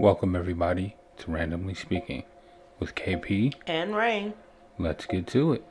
Welcome, everybody, to Randomly Speaking with KP. And rain. Let's get to it.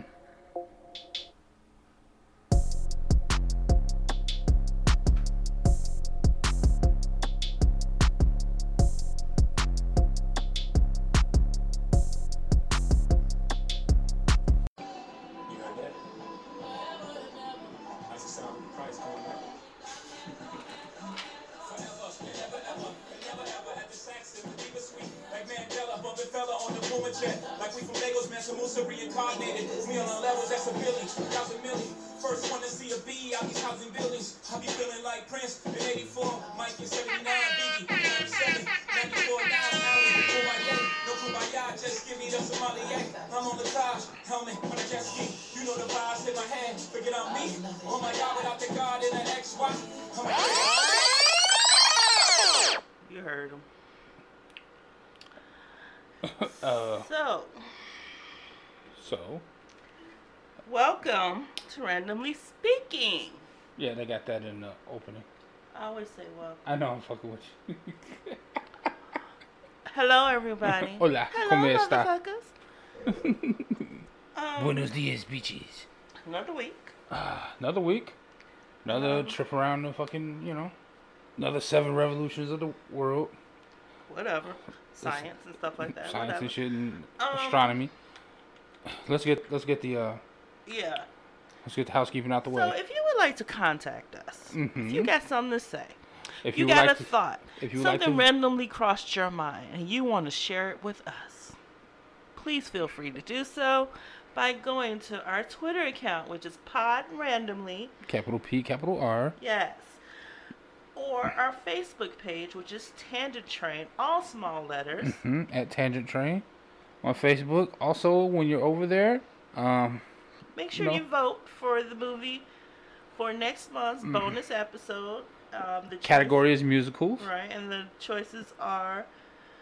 I know I'm fucking with you. Hello, everybody. Hola, Hello, ¿cómo está? Um, Buenos dias, bitches. another week. Ah, another week. Another Um, trip around the fucking, you know, another seven revolutions of the world. Whatever. Science and stuff like that. Science Whatever. and shit and Um, astronomy. Let's get let's get the uh Yeah. let's get the housekeeping out the way. So, if you would like to contact us, if you Mhm. got something to say, If you, would got like a to- thought, if you would like something to- randomly crossed your mind, and you want to share it with us, please feel free to do so by going to our Twitter account, which is Pod Randomly, Capital P, capital R. yes, or our Facebook page, which is Tangent Train, all small letters. hmm at Tangent Train on Facebook. Also, when you're over there, um, Make sure No. you vote for the movie for next month's bonus episode. Um, the choice- category is musicals. right, and the choices are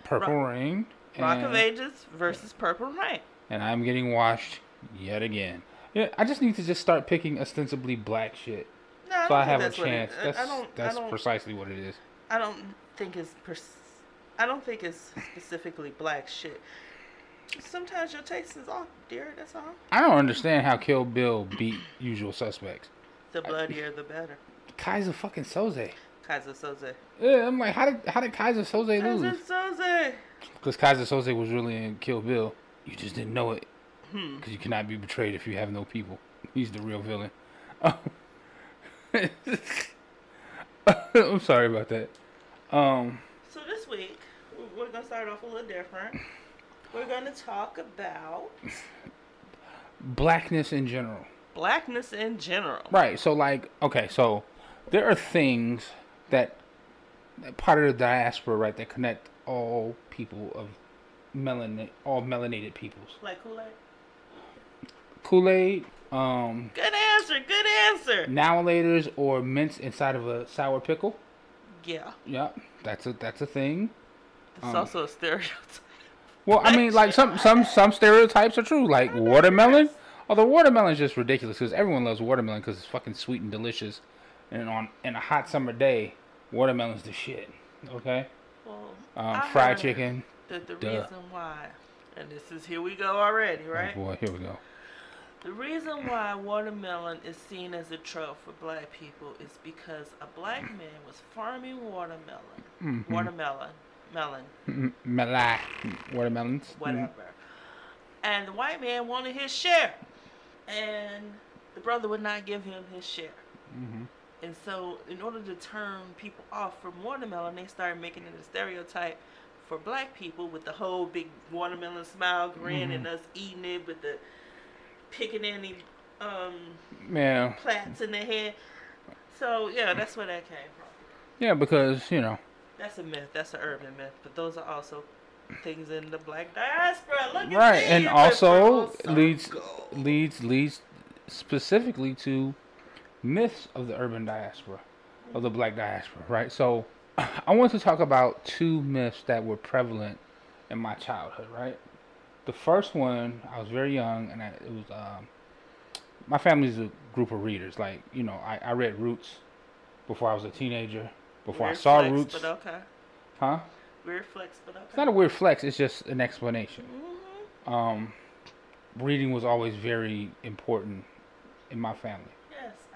Purple Rain. Rock of Ages versus Purple Rain. and I'm getting washed yet again. Yeah, I just need to just start picking ostensibly black shit, No, I so I have a what it- chance. That's I don't. that's precisely what it is. I don't think it's. Pers- I don't think it's specifically black shit. Sometimes your taste is off, dear. That's all. I don't understand how Kill Bill beat Usual Suspects. The bloodier, the better. Keyser fucking Soze. Keyser Soze. Yeah, I'm like, how did how did Keyser Soze Keyser lose? Soze. Because Keyser Soze was really in Kill Bill. You just didn't know it. Hmm. Because you cannot be betrayed if you have no people. He's the real villain. I'm sorry about that. Um, So this week we're gonna start off a little different. We're gonna talk about blackness in general. blackness in general. Right. So, like, okay, so there are things that, that part of the diaspora, right, that connect all people of melanin, all melanated peoples. Like Kool Aid. Kool Aid, um, Good answer. Good answer. Now and Laters, or mints inside of a sour pickle. Yeah. Yeah, that's a that's a thing. It's Um, also a stereotype. Well, I mean, like some some some stereotypes are true. Like watermelon, although watermelon is just ridiculous because everyone loves watermelon because it's fucking sweet and delicious, and on in a hot summer day, watermelon's the shit. Okay, Well, um, I fried chicken. That the Duh. reason why, and this is here we go already, right? Oh boy, here we go. The reason why watermelon is seen as a trope for black people is because a black man was farming watermelon, Mhm. watermelon, melon, Mm, Melai watermelons. Mm, whatever. And the white man wanted his share. And the brother would not give him his share. Mm-hmm. And so, in order to turn people off from watermelon, they started making it a stereotype for black people with the whole big watermelon smile grin and us eating it with the picking any um, Yeah, plaits in their head. So, yeah, that's where that came from. yeah, because you know, That's a myth. That's an urban myth. But those are also things in the black diaspora. Look right, and it's a also leads leads leads specifically to myths of the urban diaspora, of the black diaspora, right? So, I want to talk about two myths that were prevalent in my childhood, right? The first one, I was very young, and I, it was um, my family's a group of readers. Like, you know, I, I read Roots before I was a teenager. Before I saw flex, Roots, But okay. huh? Weird flex, but okay. It's not a weird flex. It's just an explanation. hmm Um, reading was always very important in my family.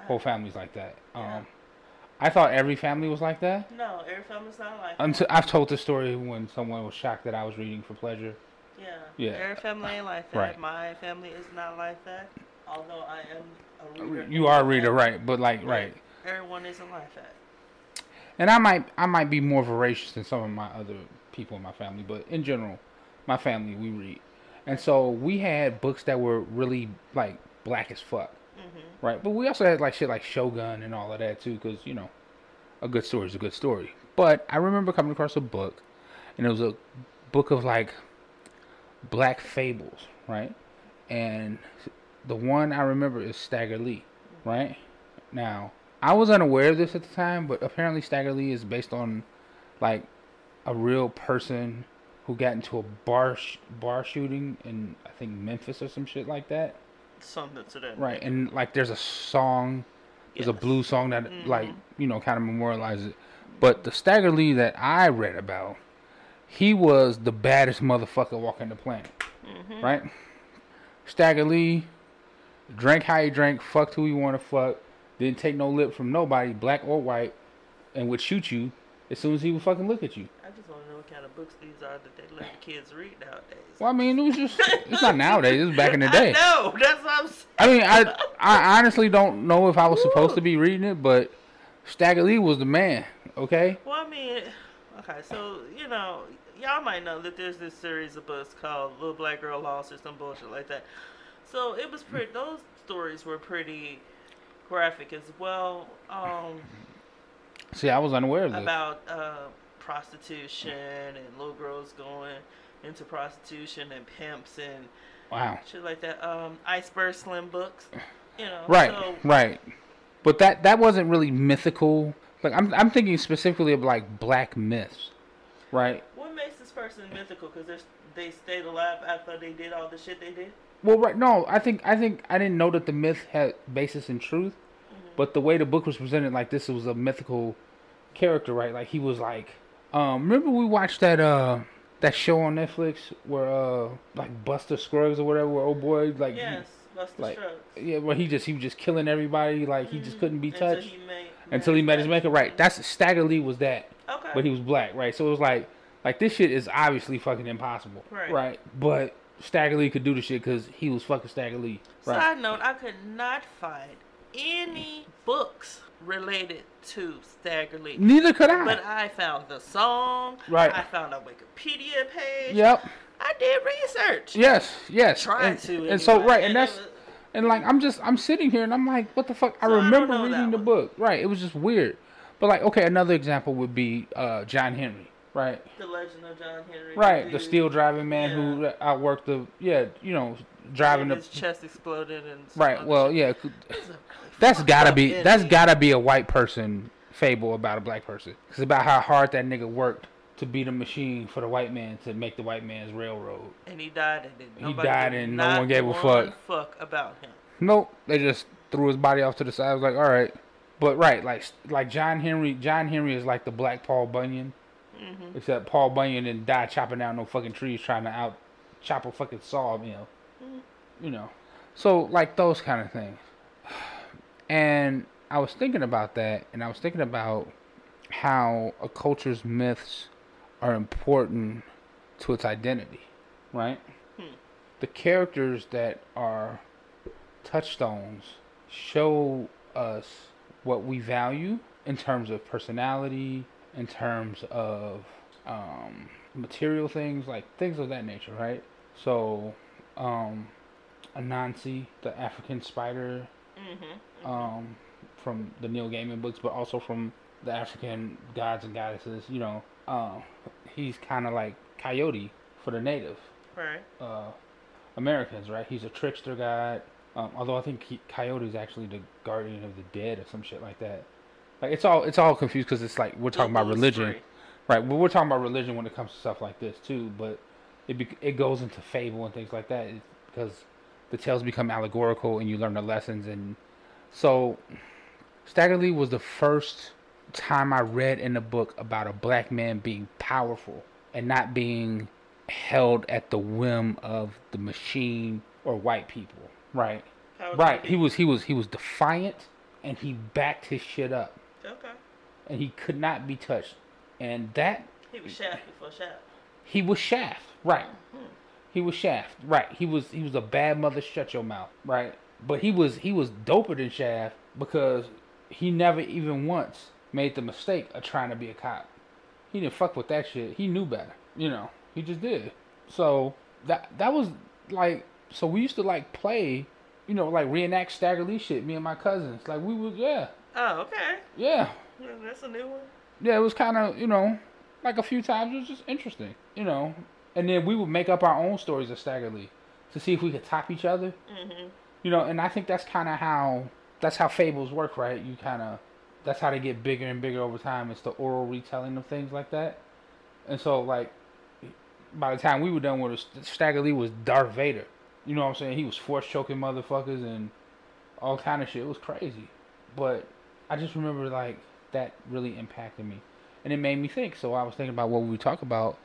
Whole family's like that. Yeah. Um, I thought every family was like that. no, every family's not like that. Until I've told this story when someone was shocked that I was reading for pleasure. Yeah. Yeah. Every family ain't like that. Right. My family is not like that. Although I am a reader. You are a reader, right? But like, right. Everyone isn't like that. And I might, I might be more voracious than some of my other people in my family, but in general, my family we read, and so we had books that were really like black as fuck, hmm right? But we also had like shit like Shogun and all of that too, because you know, a good story is a good story. But I remember coming across a book, and it was a book of like black fables, right? And the one I remember is Stagger Lee, right? Now, I was unaware of this at the time, but apparently Stagger Lee is based on like a real person who got into a bar sh- bar shooting in I think Memphis or some shit like that. Something to that. Right, and like there's a song, there's a Yes. blues song that like Mhm. you know kind of memorializes it. But the Stagger Lee that I read about, he was the baddest motherfucker walking the planet, hmm right? Stagger Lee drank how he drank, fucked who he want to fuck, didn't take no lip from nobody, black or white, and would shoot you as soon as he would fucking look at you. What kind of books these are that they let the kids read nowadays. Well, I mean, it was just it's not nowadays. It was back in the day. I know. That's what I'm saying. I mean, I I honestly don't know if I was supposed to be reading it, but Stagger Lee was the man. Okay. Well, I mean, okay, so you know, y'all might know that there's this series of books called "Little Black Girl Lost" or some bullshit like that. So it was pretty. Those stories were pretty graphic as well um, See, I was unaware of this. about uh, prostitution and little girls going into prostitution and pimps and Wow. shit like that. Um, Iceberg Slim books, you know. Right. So, Right. But that that wasn't really mythical. Like I'm I'm thinking specifically of like black myths, right? what makes this person mythical? Because they stayed alive after they did all the shit they did. Well, right. No, I think I think I didn't know that the myth had basis in truth, but the way the book was presented, like this was a mythical character, right? Like he was like, um, remember we watched that uh that show on Netflix where uh like Buster Scruggs or whatever, where old boy like Yes, Buster like, Scruggs. yeah, where he just he was just killing everybody, like he just couldn't be Until touched he made- until he met his maker, right? That's Stagger Lee was that, Okay. but he was black, right? So it was like like this shit is obviously fucking impossible, Right. Right, but Stagger Lee could do the shit because he was fucking Stagger Lee, right? Side note: I could not find any books related to Stagger Lee, Neither could I. but I found the song. Right. I found a Wikipedia page. Yep. I did research. Yes. Yes. Tried and, to. And so right, and it that's was- and like I'm just I'm sitting here and I'm like, what the fuck? I So I remember know reading the one. book. Right. It was just weird. But like, okay, another example would be uh, John Henry. Right. the Legend of John Henry. Right. The dude. steel driving man who outworked the yeah, you know, driving And the chest exploded and. Right. Well, yeah. It's a really That's gotta be that's gotta be a white person fable about a black person. It's about how hard that nigga worked to beat a machine for the white man to make the white man's railroad. And he died, and then He died and no one gave a fuck. fuck about him. Nope. They just threw his body off to the side. I was like, all right. But right, like like John Henry. John Henry is like the black Paul Bunyan, hmm except Paul Bunyan didn't die chopping down no fucking trees trying to out chop a fucking sawmill. Mhm. You know. So like those kind of things. And I was thinking about that, and I was thinking about how a culture's myths are important to its identity, right? Hmm. The characters that are touchstones show us what we value in terms of personality, in terms of um, material things, like things of that nature, right? So, um, Anansi, the African spider, hmm um, from the Neil Gaiman books, but also from the African gods and goddesses. You know, um, he's kind of like Coyote for the native Right. uh, Americans, right? He's a trickster god. Um, although I think he, Coyote is actually the guardian of the dead or some shit like that. Like it's all it's all confused because it's like we're talking about religion, right? Well, we're talking about religion when it comes to stuff like this too, but it be, it goes into fable and things like that because the tales become allegorical and you learn the lessons and so Stagger Lee was the first time I read in a book about a black man being powerful and not being held at the whim of the machine or white people. Right. Right. He was he was he was defiant and he backed his shit up Okay. and he could not be touched. And that He was Shaft before Shaft. he was Shaft. Right. Mm-hmm. He was Shaft. Right. He was he was a bad mother shut your mouth. Right. But he was he was doper than Shaft because he never even once made the mistake of trying to be a cop. He didn't fuck with that shit. He knew better. You know. He just did. So that that was like so we used to like play, you know, like reenact Stagger Lee shit, me and my cousins. Like we was yeah. Oh, okay. Yeah. Yeah, that's a new one. Yeah, it was kind of, you know, like a few times. It was just interesting, you know. And then we would make up our own stories of Stagger Lee to see if we could top each other. Mhm. You know, and I think that's kind of how that's how fables work, right? You kind of that's how they get bigger and bigger over time. It's the oral retelling of things like that. And so, like, by the time we were done with it, Stagger Lee was Darth Vader. You know what I'm saying? He was force choking motherfuckers and all kind of shit. It was crazy. But I just remember like that really impacted me, and it made me think. So I was thinking about what we talk about.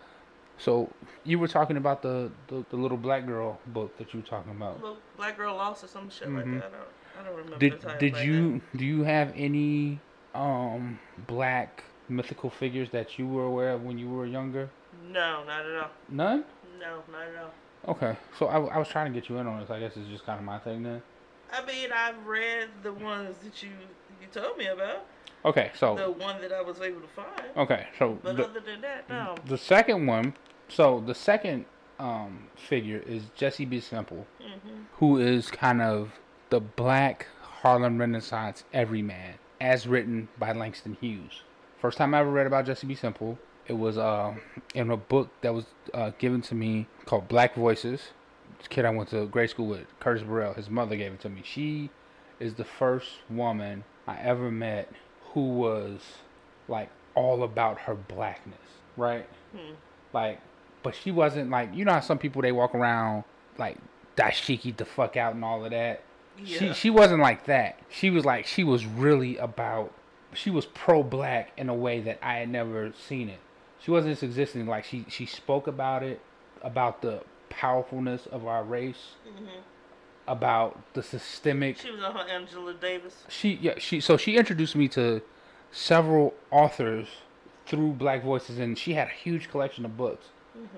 So you were talking about the, the, the little black girl book that you were talking about. Little black girl lost or some shit like Mhm. that. I don't. I don't remember. Did the title did you do you have any um black mythical figures that you were aware of when you were younger? No, not at all. None. No, not at all. Okay, so I, I was trying to get you in on this. I guess it's just kind of my thing then. I mean, I've read the ones that you you told me about. Okay, so The one that I was able to find. okay, so But the, other than that, no. the second one, so the second um figure is Jesse B. Simple, hmm who is kind of the black Harlem Renaissance everyman, as written by Langston Hughes. First time I ever read about Jesse B. Simple, it was uh, in a book that was uh, given to me called Black Voices. Kid I went to grade school with, Curtis Burrell, his mother gave it to me. She is the first woman I ever met who was like all about her blackness, right? Hmm. Like, but she wasn't like you know how some people they walk around like dashiki the fuck out and all of that. Yeah. She she wasn't like that. She was like she was really about she was pro black in a way that I had never seen it. She wasn't just existing like she she spoke about it about the powerfulness of our race, hmm about the systemic She was on her Angela Davis. she yeah she so she introduced me to several authors through Black Voices and she had a huge collection of books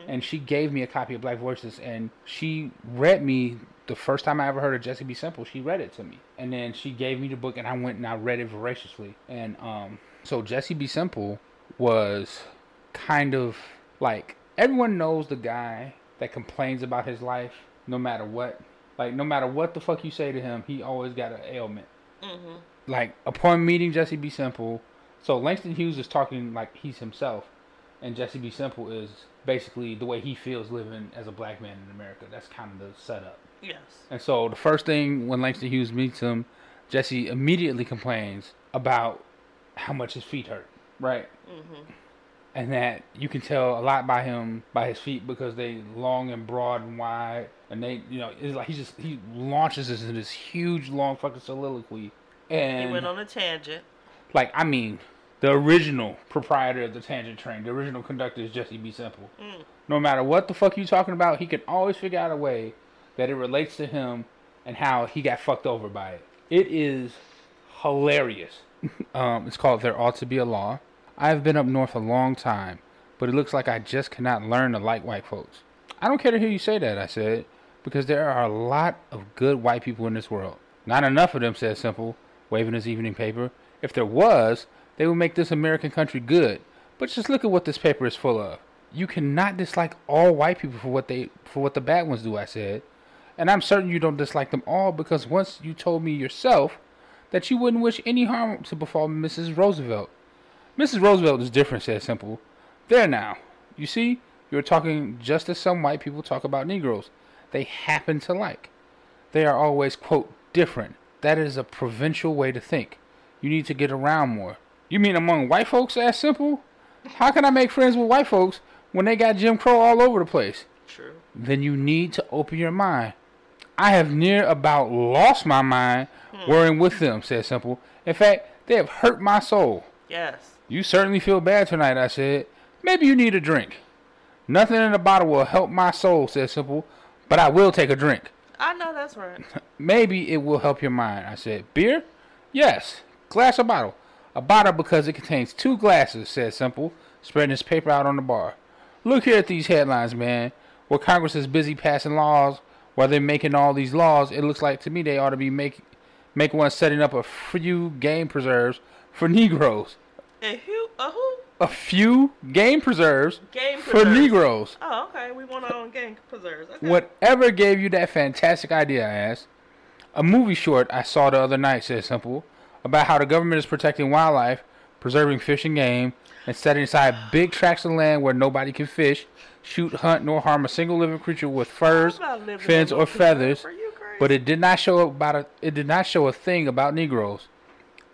and she gave me a copy of Black Voices and she read me the first time I ever heard of Jesse B. Simple she read it to me and then she gave me the book and I went and I read it voraciously and um so Jesse B. Simple was kind of like everyone knows the guy that complains about his life no matter what like no matter what the fuck you say to him he always got an ailment hmm like upon meeting Jesse B. Simple, so Langston Hughes is talking like he's himself, and Jesse B. Simple is basically the way he feels living as a black man in America. That's kind of the setup. Yes. And so the first thing when Langston Hughes meets him, Jesse immediately complains about how much his feet hurt, right? hmm And that you can tell a lot by him by his feet because they long and broad and wide, and they, you know, it's like he just he launches this in this huge long fucking soliloquy. And He went on a tangent. like I mean, the original proprietor of the Tangent Train, the original conductor is Jesse B. Simple. Mm. No matter what the fuck you talking about, he can always figure out a way that it relates to him and how he got fucked over by it. It is hilarious. um, it's called There Ought to Be a Law. I've been up north a long time, but it looks like I just cannot learn to like white folks. I don't care to hear you say that, I said, because there are a lot of good white people in this world. Not enough of them, said Simple, waving his evening paper. If there was, they would make this American country good. But just look at what this paper is full of. You cannot dislike all white people for what they for what the bad ones do, I said. And I'm certain you don't dislike them all because once you told me yourself that you wouldn't wish any harm to befall Mrs. Roosevelt. Mrs. Roosevelt is different, said Simple. There now. You see, you're talking just as some white people talk about Negroes. They happen to like. They are always, quote, different. That is a provincial way to think. You need to get around more. You mean among white folks, asked Simple? How can I make friends with white folks when they got Jim Crow all over the place? True. Then you need to open your mind. I have near about lost my mind hmm. worrying with them, said Simple. In fact, they have hurt my soul. Yes. You certainly feel bad tonight, I said. Maybe you need a drink. Nothing in the bottle will help my soul, said Simple, but I will take a drink. I know that's right. Maybe it will help your mind. I said, Beer? Yes. Glass or bottle? A bottle because it contains two glasses, said Simple, spreading his paper out on the bar. Look here at these headlines, man. Where Congress is busy passing laws, while they're making all these laws, it looks like to me they ought to be making make one setting up a few game preserves for Negroes. A who? A who? A few game preserves Game for. Negroes. Oh, okay. We want our own game preserves. Okay. Whatever gave you that fantastic idea, I asked. A movie short I saw the other night said simple about how the government is protecting wildlife, preserving fish and game, and setting aside big tracts of land where nobody can fish, shoot, hunt, nor harm a single living creature with furs, I'm not living fins, or feathers. preserve. Are you crazy? But it did not show about a, it did not show a thing about Negroes.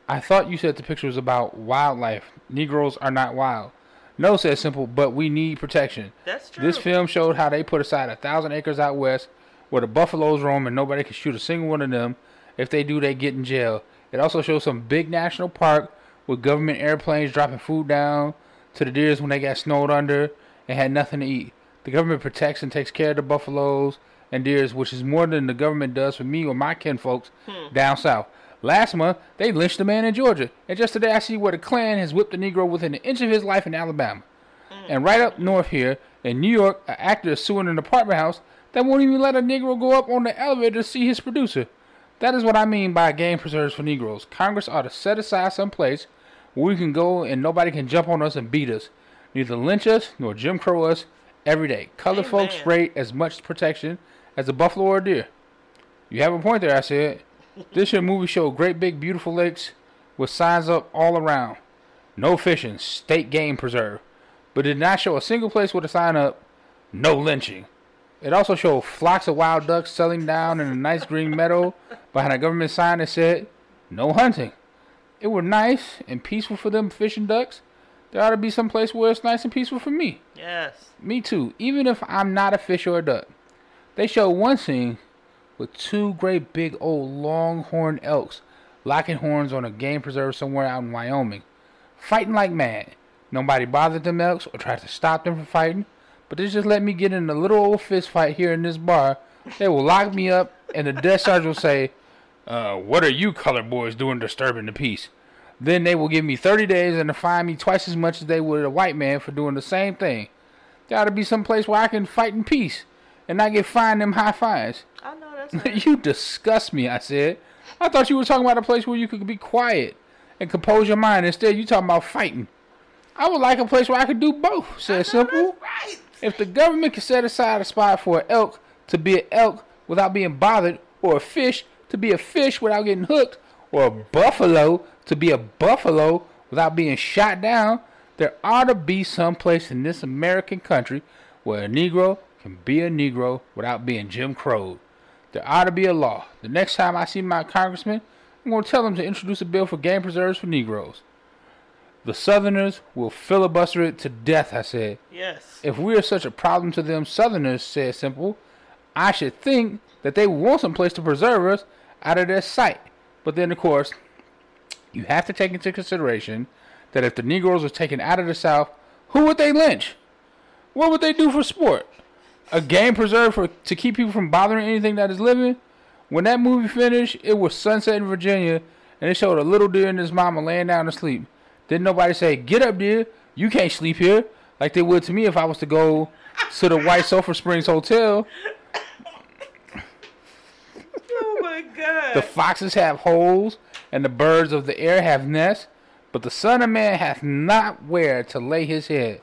I thought you said the picture was about wildlife. Negroes are not wild. No, said simple, but we need protection. That's true. This film showed how they put aside a thousand acres out west where the buffaloes roam and nobody can shoot a single one of them. If they do, they get in jail. It also shows some big national park with government airplanes dropping food down to the deers when they got snowed under and had nothing to eat. The government protects and takes care of the buffaloes and deers, which is more than the government does for me or my kinfolks hmm. down south. Last month, they lynched a man in Georgia, and just today I see where the Klan has whipped a Negro within an inch of his life in Alabama. Mm. And right up north here, in New York, an actor is suing an apartment house that won't even let a Negro go up on the elevator to see his producer. That is what I mean by game preserves for Negroes. Congress ought to set aside some place where we can go and nobody can jump on us and beat us. Neither lynch us nor Jim Crow us every day. Colored folks rate as much protection as a buffalo or a deer. You have a point there, I said. This here movie showed great big beautiful lakes with signs up all around. No fishing, state game preserve. But it did not show a single place with a sign up, no lynching. It also showed flocks of wild ducks settling down in a nice green meadow behind a government sign that said, no hunting. It were nice and peaceful for them fishing ducks. There ought to be some place where it's nice and peaceful for me. yes. Me too, even if I'm not a fish or a duck. They showed one scene with two great big old longhorn elks locking horns on a game preserve somewhere out in Wyoming, fighting like mad. Nobody bothered them elks or tried to stop them from fighting, but they just let me get in a little old fist fight here in this bar. They will lock me up, and the desk sergeant will say, uh, what are you colored boys doing disturbing the peace? Then they will give me 30 days and fine me twice as much as they would a white man for doing the same thing. There ought to be some place where I can fight in peace and not get fined them high fines. I know that's you disgust me, I said. I thought you were talking about a place where you could be quiet and compose your mind. Instead, you talking about fighting. I would like a place where I could do both, said Simple. Right. If the government could set aside a spot for an elk to be an elk without being bothered, or a fish to be a fish without getting hooked, or a buffalo to be a buffalo without being shot down, there ought to be some place in this American country where a Negro can be a Negro without being Jim Crowed. There ought to be a law. The next time I see my congressman, I'm going to tell him to introduce a bill for game preserves for Negroes. The Southerners will filibuster it to death, I said. Yes. If we are such a problem to them Southerners, said Simple, I should think that they want some place to preserve us out of their sight. But then, of course, you have to take into consideration that if the Negroes were taken out of the South, who would they lynch? What would they do for sport? A game preserve for to keep people from bothering anything that is living? When that movie finished, it was sunset in Virginia, and it showed a little deer and his mama laying down to sleep. Didn't nobody say, "Get up, dear, you can't sleep here," like they would to me if I was to go to the White Sulphur Springs Hotel. Oh my God. The foxes have holes, and the birds of the air have nests, but the Son of Man hath not where to lay his head.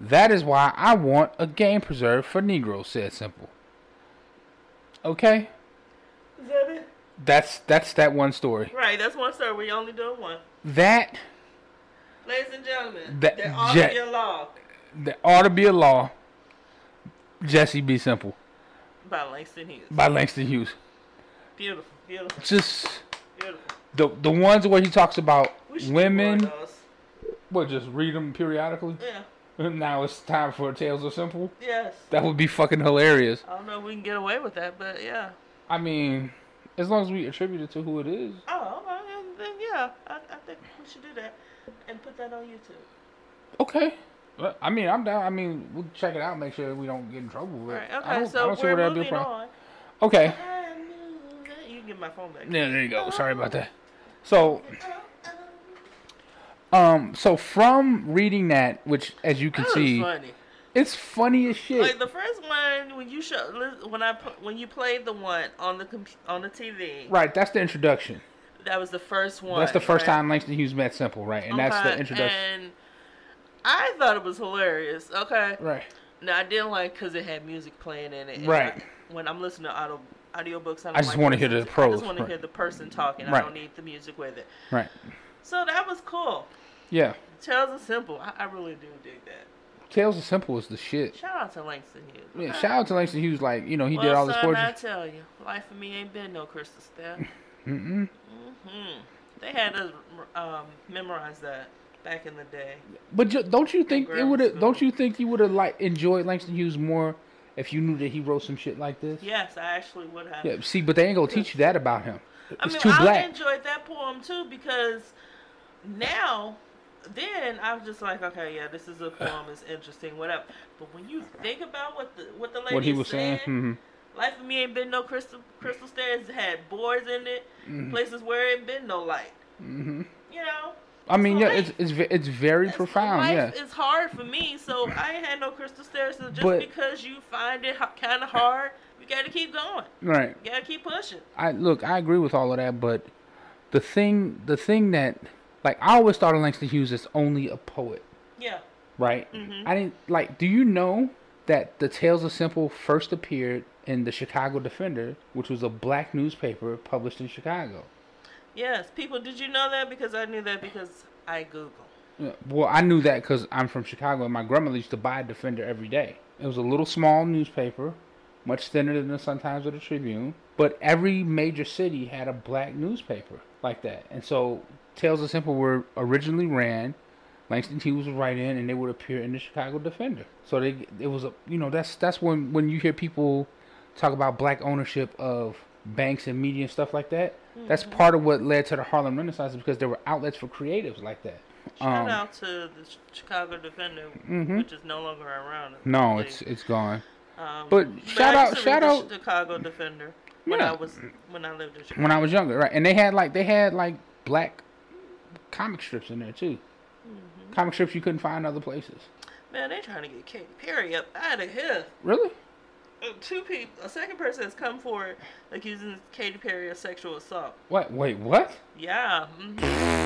That is why I want a game preserve for Negroes, said Simple. Okay? Is that it? That's that's that one story. Right. That's one story. We only do one. That Ladies and gentlemen, That- there ought Ja- to be a law there ought to be a law. Jesse B. Simple by Langston Hughes. by Langston Hughes. Beautiful, beautiful, Just beautiful. the the ones where he talks about We should do women. more of those. What? Just read them periodically. Yeah. Now it's time for Tales of Simple. Yes. That would be fucking hilarious. I don't know if we can get away with that, but yeah. I mean, as long as we attribute it to who it is. Oh, okay. Then, yeah, I, I think we should do that and put that on YouTube. Okay. Well, I mean, I'm down. I mean, we'll check it out. Make sure we don't get in trouble. But Right. I Okay. don't, I So don't see we're where that'd be a moving on. Okay. I You can get my phone back. Yeah, there you go. Sorry about that. So, um, so from reading that, which as you can see, funny. it's funny as shit. Like the first one when you show when I when you played the one on the on the TV. right. That's the introduction. That was the first one. that's the first right? time Langston Hughes met Simple, right? And that's the introduction. And I thought it was hilarious. Okay. Right. Now I didn't like because it had music playing in it. and Right. I- when I'm listening to audio audiobooks, I, don't I just like wanna hear the to- I just want to hear the person talking. I don't need the music with it. Right. So that was cool. Yeah. Tales are simple. I, I really do dig that. Tales of Simple is the shit. Shout out to Langston Hughes. Yeah. Shout out to Langston Hughes. Like you know, he well, did all this son, I tell you, life for me ain't been no crystal step. Mm-mm. hmm They had us um, memorize that back in the day. But don't you think it would have? Don't you think you would have like enjoyed Langston Hughes more if you knew that he wrote some shit like this? Yes, I actually would have. Yeah. See, but they ain't gonna teach you that about him. I mean, too I black. enjoyed that poem too because now, then I was just like, okay, yeah, this is a poem, it's interesting, whatever. But when you think about what the what the lady what he was saying. said, hmm life for me ain't been no crystal crystal stairs. It had boys in it, places where it ain't been no light. hmm You know. I mean, yeah, life. it's it's it's very It's- profound. Life Yeah. is hard for me, so I ain't had no crystal stairs. So just But- because you find it kind of hard, you gotta keep going. Right. You gotta keep pushing. I look, I agree with all of that, but the thing, the thing that, like, I always thought of Langston Hughes as only a poet, Yeah. right? Mhm. I didn't like. Do you know that the Tales of Simple first appeared in the Chicago Defender, which was a black newspaper published in Chicago? Yes, people. Did you know that? Because I knew that because I Google. Yeah, Well, I knew that because I'm from Chicago, and my grandmother used to buy a Defender every day. It was a little small newspaper, much thinner than the Sun Times or the Tribune, but every major city had a black newspaper like that. And so Tales of Simple were originally ran. Langston Hughes would write in, and they would appear in the Chicago Defender. So they, it was a, you know, that's that's when when you hear people talk about black ownership of banks and media and stuff like that. That's part of what led to the Harlem Renaissance, because there were outlets for creatives like that. Shout Um, out to the Chicago Defender, Mhm. which is no longer around. No, Like, it's it's gone. Um, but shout out- shout out- Chicago Defender when Yeah. I was when I lived in Chicago. When I was younger, right? And they had like they had like black comic strips in there too. Mm-hmm. Comic strips you couldn't find other places. Man, they trying to get Katy Perry up out of here. Really? Uh, Two people, a second person has come forward accusing Katy Perry of sexual assault. What? Wait, what? Yeah, mhm.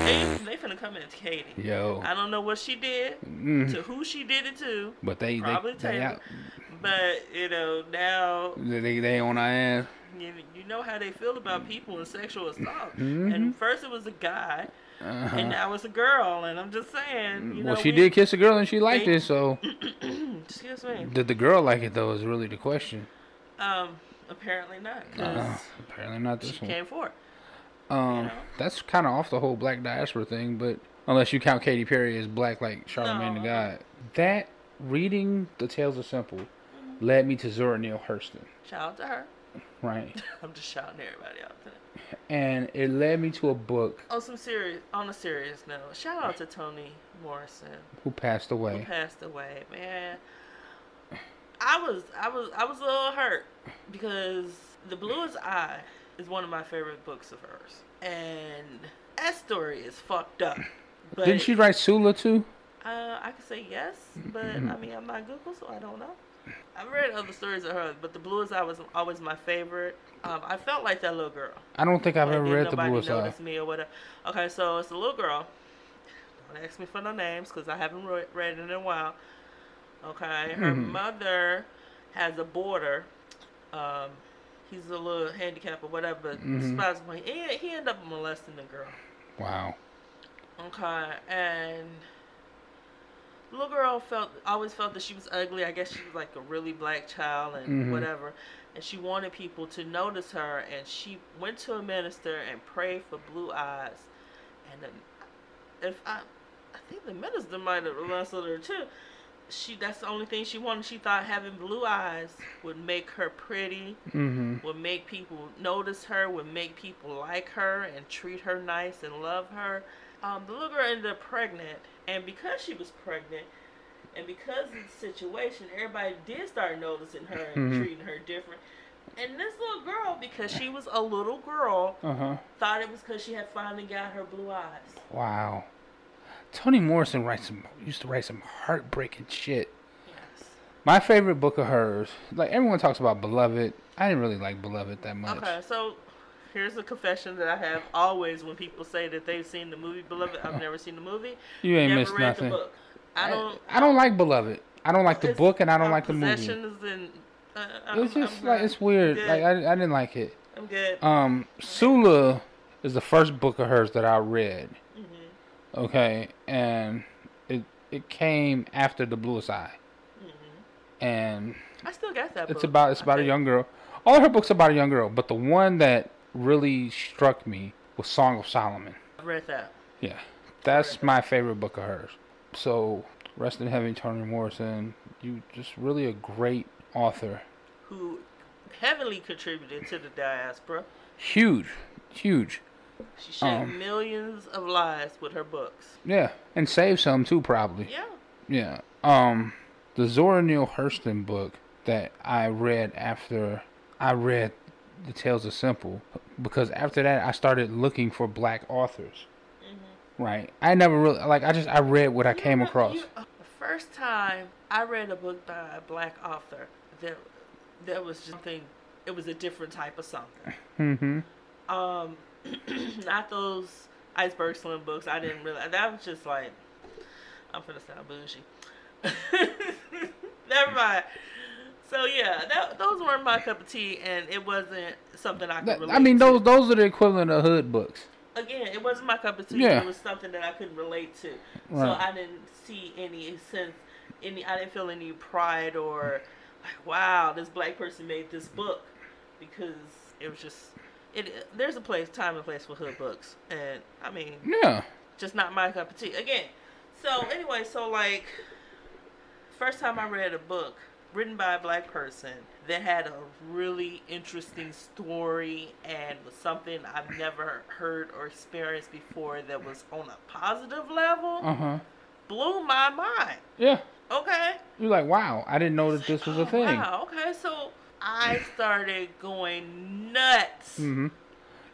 they they finna come at Katy. Yo. I don't know what she did Mm. to who she did it to, But they Probably they they, out, but you know now they they on our ass. you, you know how they feel about people and sexual assault. Mhm. And first it was a guy, Uh-huh. and now it's a girl. And I'm just saying, you know, well, she we- did kiss a girl and she liked they- it. So Excuse me. did the girl like it though? Is really the question. Um, apparently not, Uh, apparently not she this one. came forward. Um, know? that's kind of off the whole black diaspora thing, but unless you count Katy Perry as black like Charlamagne No, the. God, that reading the Tales of Simple led me to Zora Neale Hurston, Shout out to her. Right? I'm just shouting everybody out today. and it led me to a book On some serious, on a serious note, shout out to Toni Morrison. who passed away. who passed away, man. I was I was I was a little hurt because The Bluest Eye is one of my favorite books of hers. And that story is fucked up. But Didn't she write Sula too? uh, I could say yes, but Mm-hmm. I mean I'm not Google so I don't know. I've read other stories of hers, but The Bluest Eye was always my favorite. Um, I felt like that little girl. I don't think I've Like, ever read the nobody Bluest Eye. notice me or whatever. Okay, so it's a little girl. Don't ask me for no names because I haven't re- read it in a while. Okay, her Mhm. mother has a boarder. Um, he's a little handicapped or whatever, but Mhm. point, he, he ended up molesting the girl. Wow. Okay, and little girl felt always felt that she was ugly. I guess she was like a really black child and Mhm. whatever. And she wanted people to notice her, and she went to a minister and prayed for blue eyes. And then, if I, I think the minister might have molested her too. She that's the only thing she wanted. She thought having blue eyes would make her pretty, Mm-hmm. would make people notice her, would make people like her and treat her nice and love her. Um, the little girl ended up pregnant, and because she was pregnant, And because of the situation, everybody did start noticing her and Mhm. treating her different. And this little girl, because she was a little girl, Uh huh. thought it was because she had finally got her blue eyes. Wow. Toni Morrison writes some used to write some heartbreaking shit. Yes. My favorite book of hers, like everyone talks about Beloved. I didn't really like Beloved that much. Okay, so here's a confession that I have always when people say that they've seen the movie Beloved. I've never seen the movie. You ain't never missed read nothing. the book. I don't. I don't like Beloved. I don't like the book and I don't like the movie. Possessions and. Uh, I'm, It's just I'm like it's weird. good. Like I, I didn't like it. I'm good. Um, Sula is the first book of hers that I read. hmm Okay, and it it came after the Bluest Eye, hmm and I still got that. it's book, about it's about a young girl. All her books are about a young girl, but the one that really struck me was Song of Solomon. I read that. Yeah, that's my favorite book of hers. So, rest in heaven, Toni Morrison. You just really a great author. Who heavily contributed to the diaspora. Huge, huge. She shed Um, millions of lives with her books. Yeah, and saved some too, probably. Yeah. Yeah. Um, the Zora Neale Hurston book that I read after I read The Tales are Simple, because after that I started looking for black authors. hmm Right. I never really like. I just I read what I You came know, across. you- uh, the first time I read a book by a black author, that that was just something. It was a different type of something. Mm-hmm. Um, not those iceberg slim books. I didn't really. That was just like, I'm gonna sound bougie. Never mind. So yeah, that, those weren't my cup of tea, and it wasn't something I could relate. I mean, to. those those are the equivalent of hood books. again, it wasn't my cup of tea. Yeah. It was something that I couldn't relate to. So I didn't see any sense, any. I didn't feel any pride or like, wow, this black person made this book, because it was just. It, there's a place, time and place for hood books, and I mean, Yeah. just not my cup of tea. Again, so anyway, so like, first time I read a book written by a black person that had a really interesting story and was something I've never heard or experienced before that was on a positive level Uh huh. blew my mind. Yeah. Okay. You're like, wow, I didn't know that this was a Oh, thing. Wow. Okay. So I started going nuts. Mm-hmm.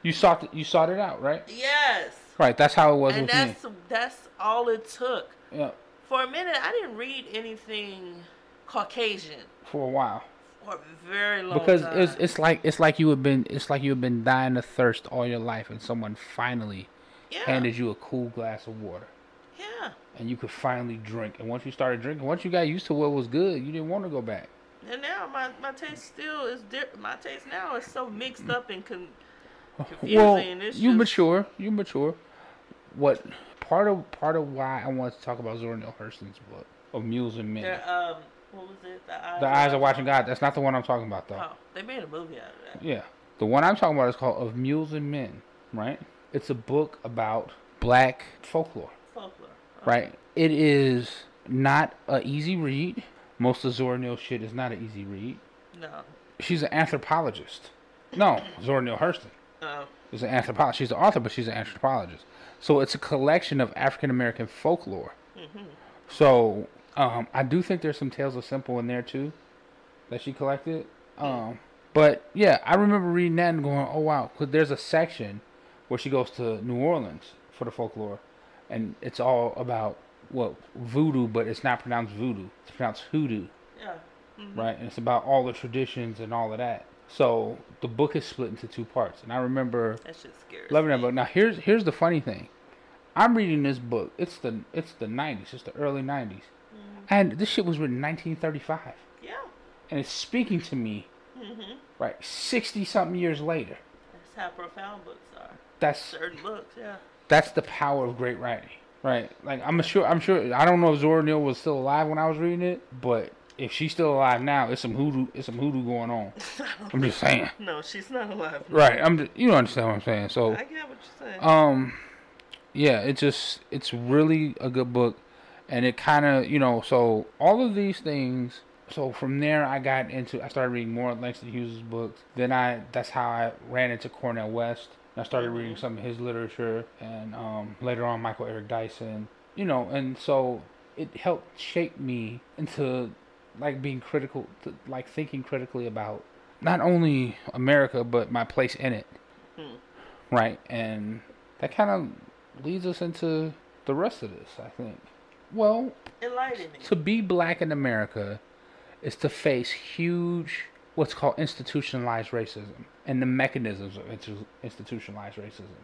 You sought it, you sought it out, right? Yes. Right. That's how it was And with me. that's that's all it took. Yeah. For a minute, I didn't read anything Caucasian For a while. for a very long because time. it's it's like it's like you have been it's like you have been dying of thirst all your life and someone finally yeah, handed you a cool glass of water yeah. and you could finally drink and once you started drinking once you got used to what was good you didn't want to go back And now my, my taste still is different. My taste now is so mixed up and con- confusing. well it's you just, mature you mature what part of part of why I wanted to talk about Zora Neale Hurston's book of Mules and Men they're, Um, what was it? The eyes. the eyes of watching God that's not the one I'm talking about though Oh, they made a movie out of that. Yeah. The one I'm talking about is called Of Mules and Men, right? It's a book about black folklore, Folklore. right? It is not a easy read. Most of Zora Neale shit is not an easy read. No. She's an anthropologist. No, Zora Neale Hurston Oh. is an anthropologist. She's an author, but she's an anthropologist. So it's a collection of African American folklore. hmm So um, I do think there's some Tales of Simple in there too that she collected. Um, but yeah, I remember reading that and going, "Oh wow!" Because there's a section where she goes to New Orleans for the folklore, and it's all about well voodoo, but it's not pronounced voodoo; it's pronounced hoodoo, Yeah. Mhm. right? And it's about all the traditions and all of that. So the book is split into two parts, and I remember That shit scares loving that book. Now here's here's the funny thing. I'm reading this book. It's the it's the 90s. It's the early 90s. And this shit was written in 1935. Yeah. And it's speaking to me, hmm right, 60 something years later. That's how profound books are. That's Certain books, yeah. that's the power of great writing. Right? Like I'm sure I'm sure I don't know if Zora Neale was still alive when I was reading it, but if she's still alive now, it's some hoodoo it's some hoodoo going on. I'm just saying. no, she's not alive. Right. I'm just, you don't understand what I'm saying. So I get what you're saying. Um, yeah, it just it's really a good book, and it kind of you know so all of these things. So from there, I got into I started reading more Langston Hughes' books. Then I that's how I ran into Cornel West. I started reading some of his literature, and um, later on Michael Eric Dyson. You know, and so it helped shape me into like being critical, to, like thinking critically about not only America but my place in it. Hmm. Right, and that kind of leads us into the rest of this. I think. Well, Enlighten me. to be black in America is to face huge, what's called institutionalized racism and the mechanisms of institutionalized racism.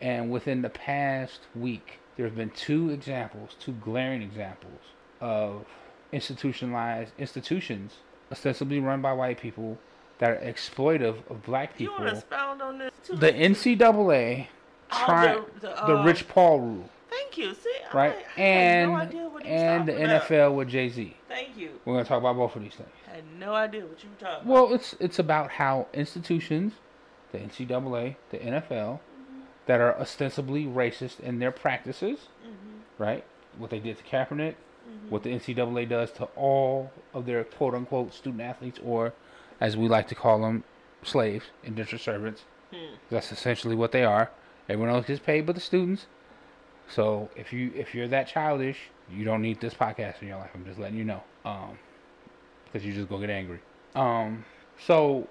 And within the past week, there have been two examples, two glaring examples of institutionalized institutions, ostensibly run by white people, that are exploitive of black people. You want to expound on this too? The NCAA trying the, the, the, uh, Rich Paul rule, Thank you. See, right? I, and had no idea what he was and the about. NFL with Jay Z. Thank you. We're gonna talk about both of these things. I had no idea what you were talking Well, it's it's about how institutions, the NCAA, the NFL, that are ostensibly racist in their practices, about. hmm right? What they did to Kaepernick, Mm-hmm. what the NCAA does to all of their quote unquote student athletes, or as we like to call them, slaves, indentured servants. Hmm. That's essentially what they are. Everyone else gets paid but the students. So if you if you're that childish, you don't need this podcast in your life. I'm just letting you know. Um, because you just gonna get angry. Um, so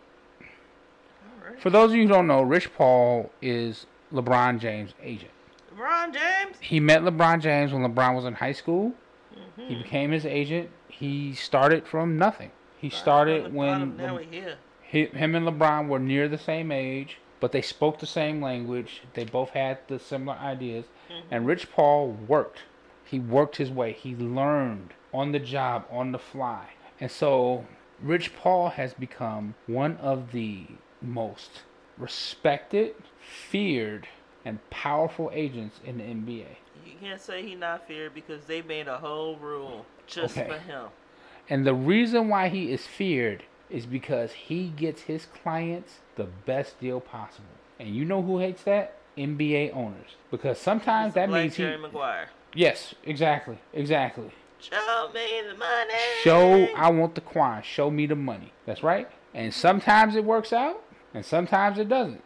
right. for those of you who don't know, Rich Paul is LeBron James' agent. LeBron James. He met LeBron James when LeBron was in high school. Mm-hmm. He became his agent. He started from nothing. He started when Le- we here. he, him and LeBron were near the same age, but they spoke the same language. They both had the similar ideas. Mm-hmm. And Rich Paul worked. He worked his way. He learned on the job, on the fly. And so Rich Paul has become one of the most respected, feared, and powerful agents in the NBA. You can't say he not feared because they made a whole rule just Okay. for him. And the reason why he is feared is because he gets his clients the best deal possible. And you know who hates that? NBA owners. Because sometimes He's that means he. Jerry Maguire. Yes, exactly, exactly. Show me the money. Show I want the coin. Show me the money. That's right. And sometimes it works out, and sometimes it doesn't.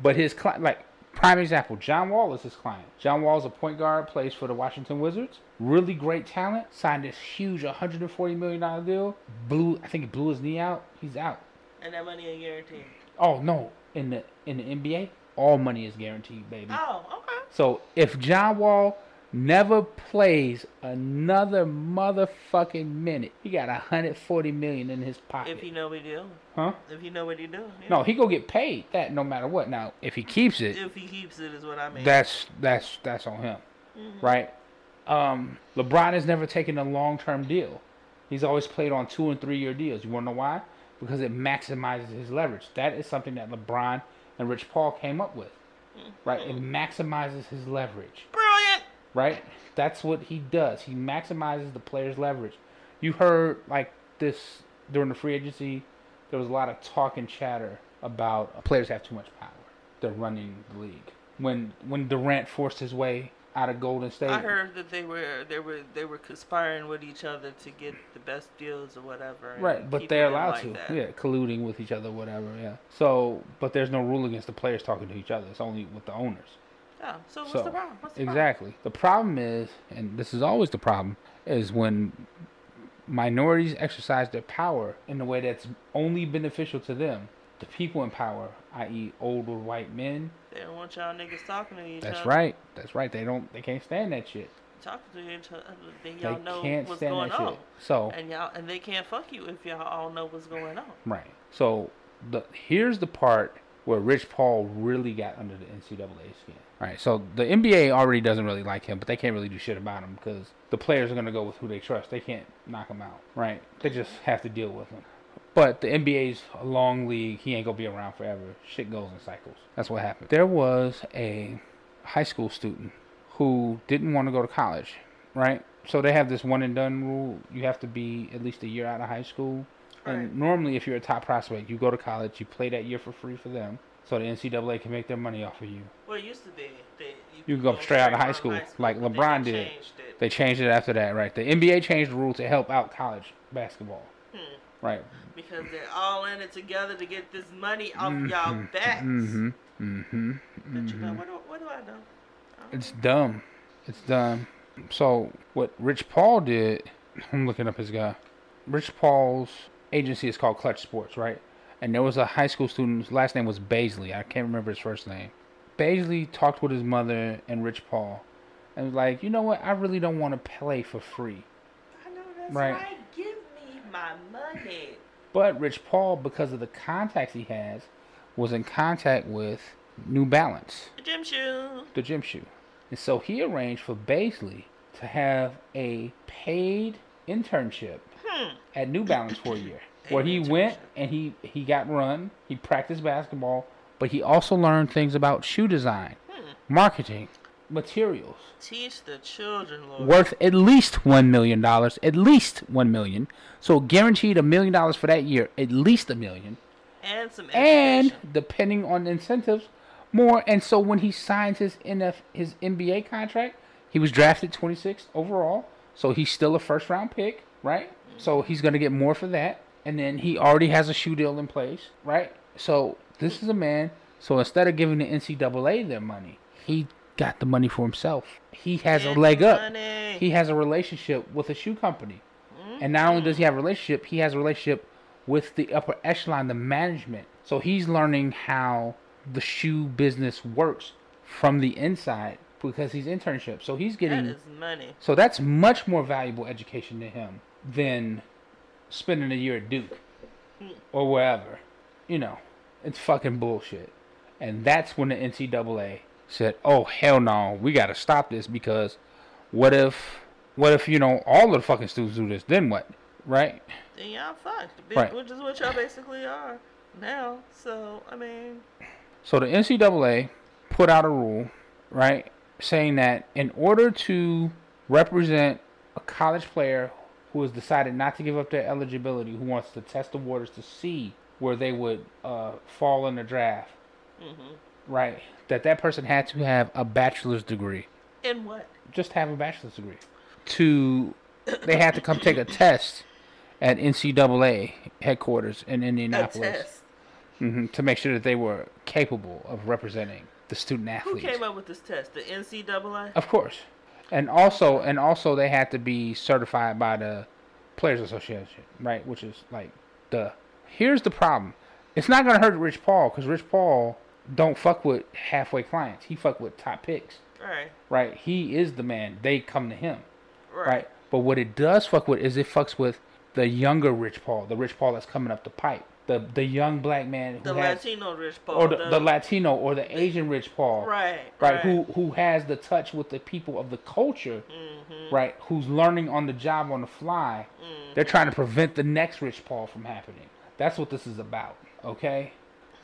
But his client, like prime example, John Wall is his client. John Wall is a point guard, plays for the Washington Wizards. Really great talent. Signed this huge 140 million dollar deal. Blew, I think he blew his knee out. He's out. And that money ain't guaranteed. Oh no, in the in the NBA, all money is guaranteed, baby. Oh, okay. So if John Wall never plays another motherfucking minute, he got 140 million in his pocket. If he know what he doing. huh? If he know what he doing. yeah. No, he go get paid that no matter what. Now, if he keeps it, If he keeps it is what I mean. that's that's that's on him, right? Um, LeBron has never taken a long term deal. He's always played on two and three year deals. You want to know why? Because it maximizes his leverage. That is something that LeBron and Rich Paul came up with, mm. right? It maximizes his leverage, Brilliant. right? That's what he does. He maximizes the player's leverage. You heard like this during the free agency. There was a lot of talk and chatter about players have too much power. They're running the league. When when Durant forced his way out of Golden State, I heard that they were they were they were conspiring with each other to get the best deals or whatever. right, but they're allowed like to, that. yeah, colluding with each other, whatever, yeah. So, but there's no rule against the players talking to each other. It's only with the owners. Oh, so what's So, the problem? What's the Exactly. The problem is, and this is always the problem, is when minorities exercise their power in a way that's only beneficial to them. The people in power, i.e., older white men. They don't want y'all niggas talking to each other. That's other. right. That's right. They don't. They can't stand that shit. Talking to each other, then They y'all know can't what's stand going that on. shit. So And y'all and they can't fuck you if y'all all know what's going on. right. So the here's the part where Rich Paul really got under the NCAA skin. Right. So the NBA already doesn't really like him, but they can't really do shit about him because the players are gonna go with who they trust. They can't knock him out. Right. They just have to deal with him. But the NBA's a long league. He ain't gonna be around forever. Shit goes in cycles. That's what happened. There was a high school student who didn't want to go to college, right? So they have this one and done rule. You have to be at least a year out of high school. Right. And normally, if you're a top prospect, you go to college, you play that year for free for them, so the NCAA can make their money off of you. Well, it used to be that You can go straight out of high school, like but then LeBron they did. They changed it after that, right? The NBA changed the rule to help out college basketball, Hmm. right? Because they're all in it together to get this money off y'all backs. Mm-hmm. Mm-hmm. But you know, what do, what do I know? I It's dumb. It's dumb. So what Rich Paul did, I'm looking up his guy. Rich Paul's agency is called Clutch Sports, right? And there was a high school student. His last name was Bazley. I can't remember his first name. Bazley talked with his mother and Rich Paul, and was like, you know what? I really don't want to play for free. I know that's Right. right. Give me my money. But Rich Paul, because of the contacts he has, was in contact with New Balance, The gym shoe. the gym shoe. And so he arranged for Bazley to have a paid internship Hmm. at New Balance for a year. Where he went and he, he got run, he practiced basketball, but he also learned things about shoe design, Hmm. marketing, materials. Teach the children, Lord. worth at least one million dollars, at least one million. So guaranteed a million dollars for that year, at least a million, and some and depending on incentives, more. And so when he signs his NF his NBA contract, he was drafted 26th overall, so he's still a first round pick, right? So mm-hmm. he's gonna get more for that, and then he already has a shoe deal in place, right? So this is a man. So instead of giving the NCAA their money, he got the money for himself. He has a leg up money. he has a relationship with a shoe company. And not only does he mm-hmm. have a relationship, he has a relationship with the upper echelon, the management. So he's learning how the shoe business works from the inside because he's internship. So he's getting is money. so that's much more valuable education to him than spending a year at Duke hmm. or wherever. You know, it's fucking bullshit. And that's when the NCAA said, "Oh hell no, we got to stop this because what if, what if you know all of the fucking students do this? Then what, right? Then y'all fucked, Right. which is what y'all basically are now. So I mean, So the NCAA put out a rule, right, saying that in order to represent a college player who has decided not to give up their eligibility, who wants to test the waters to see where they would uh, fall in the draft, right, that that person had to have a bachelor's degree, in what? just have a bachelor's degree. To they had to come take a test at NCAA headquarters in Indianapolis test. hmm to make sure that they were capable of representing the student athletes. Who came up with this test? The NCAA. Of course, and also and also they had to be certified by the Players Association, right? Which is like the. Here's the problem. It's not gonna hurt Rich Paul because Rich Paul don't fuck with halfway clients. He fuck with top picks, Right. right? He is the man. They come to him, Right. right? But what it does fuck with is it fucks with the younger Rich Paul, the Rich Paul that's coming up the pipe, the the young black man The has Latino Rich Paul. or the, the Latino or the Asian Rich Paul, Right. right? Who who has the touch with the people of the culture, Mm-hmm. right? Who's learning on the job on the fly. They're trying to prevent the next Rich Paul from happening. That's what this is about. Okay,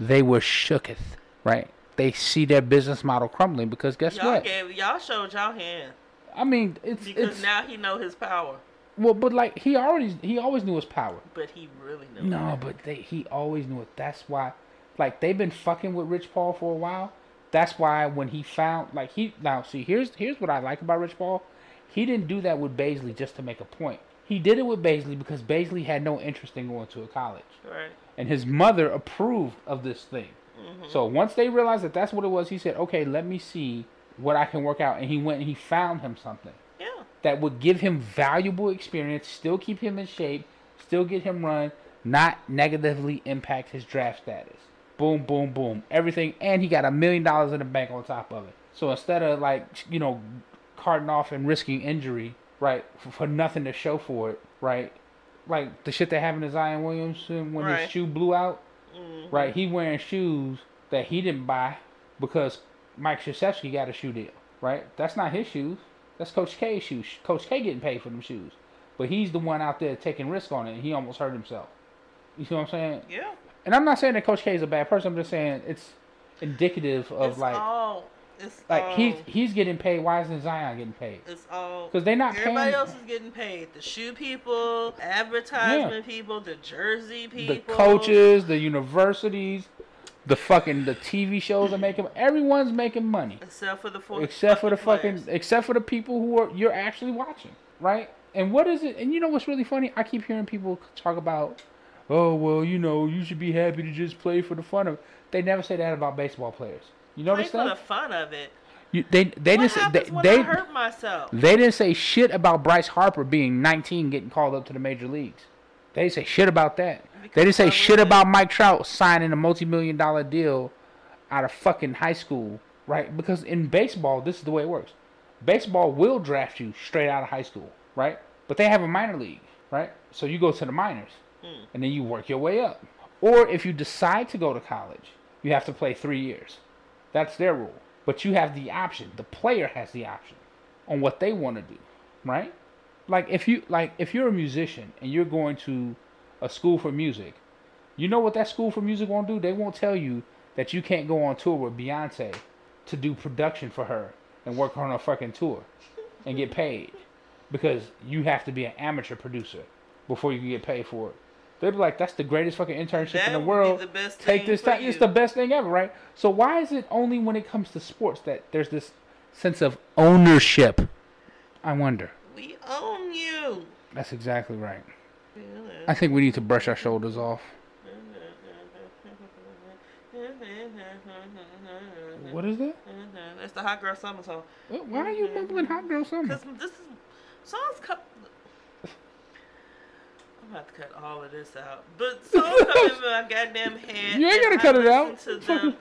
they were shooketh, right? They see their business model crumbling because guess Y'all what? gave y'all showed y'all hand I mean, it's because it's now he know his power, well, but like he already he always knew his power. but he really knew. No, but they, he always knew it. That's why, like they've been fucking with Rich Paul for a while. That's why when he found, like he now see here's here's what I like about Rich Paul. He didn't do that with Bazley just to make a point. He did it with Bazley because Bazley had no interest in going to a college, Right. and his mother approved of this thing. Mm-hmm. So once they realized that that's what it was, he said, "Okay, let me see what I can work out." And he went and he found him something Yeah. that would give him valuable experience, still keep him in shape, still get him run, not negatively impact his draft status. Boom, boom, boom. Everything, and he got a million dollars in the bank on top of it. So instead of like you know, carting off and risking injury, right, for, for nothing to show for it, right, like the shit that happened to Zion Williamson when Right. his shoe blew out, Mhm. right? He wearing shoes that he didn't buy because Mike Krzyzewski got a shoe deal, right? That's not his shoes. That's Coach K's shoes. Coach K getting paid for them shoes, but he's the one out there taking risk on it, and he almost hurt himself. You see what I'm saying? Yeah. And I'm not saying that Coach K is a bad person. I'm just saying it's indicative of it's like, all. It's like all, he's he's getting paid. Why isn't Zion getting paid? It's all because they're not Everybody paying- else is getting paid. The shoe people, advertisement people, the jersey people, The coaches, the universities, the fucking the TV shows are making. Everyone's making money. except for the four, except for the fucking players. except for the people who are you're actually watching right and what is it and you know what's really funny i keep hearing people talk about oh well you know you should be happy to just play for the fun of it they never say that about baseball players you notice for the fun of it. You, they they what didn't say, they, when they, I hurt myself? they didn't say shit about Bryce Harper being 19 getting called up to the major leagues. They didn't say shit about that. They didn't say shit about Mike Trout signing a multi-million dollar deal out of fucking high school, right? Because in baseball, this is the way it works. Baseball will draft you straight out of high school, right? But they have a minor league, right? So you go to the minors, hmm. and then you work your way up. Or if you decide to go to college, you have to play three years. That's their rule. But you have the option. The player has the option on what they want to do, right? Like if you like if you're a musician and you're going to a school for music, you know what that school for music won't do? They won't tell you that you can't go on tour with Beyonce to do production for her and work on a fucking tour and get paid because you have to be an amateur producer before you can get paid for it. They'd be like, "That's the greatest fucking internship That in the world. the Take this time. It's the best thing ever, right? So why is it only when it comes to sports that there's this sense of ownership? I wonder. We own you. That's exactly right. I think we need to brush our shoulders off. What is that? That's the hot girl summer song. Why are you mumbling "Hot Girl Summer"? Cause this is songs come. I'm about to cut all of this out, but songs come in my goddamn head. You ain't gotta cut I it out. To them,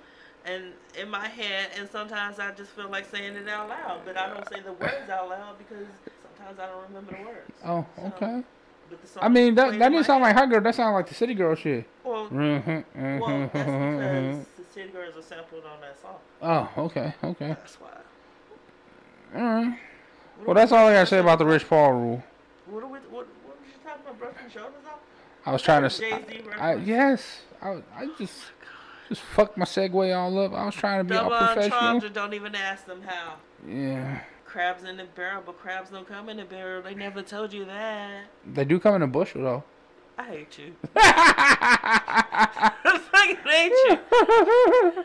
and in my head, and sometimes I just feel like saying it out loud, but I don't say the words out loud because sometimes I don't remember the words. Oh, okay. but the I mean, that that didn't sound like. "Hot Girl." That sounded like the City Girl shit. Well, Mhm, well, that's mhm. because the City Girls are sampled on that song. Oh, okay, okay. That's why. All right. Well, that's all I gotta say about the Rich Paul rule. What are we? What? What was you talking about? Brushing shoulders off? I was trying to. Jay-Z I, I- yes, I, I just just fucked my segue all up. I was trying to be all Double professional. entendre. Don't even ask them how. Yeah, Crabs in a barrel, but crabs don't come in a barrel. They never told you that. they do come in a bushel though. I hate you. I fucking hate you.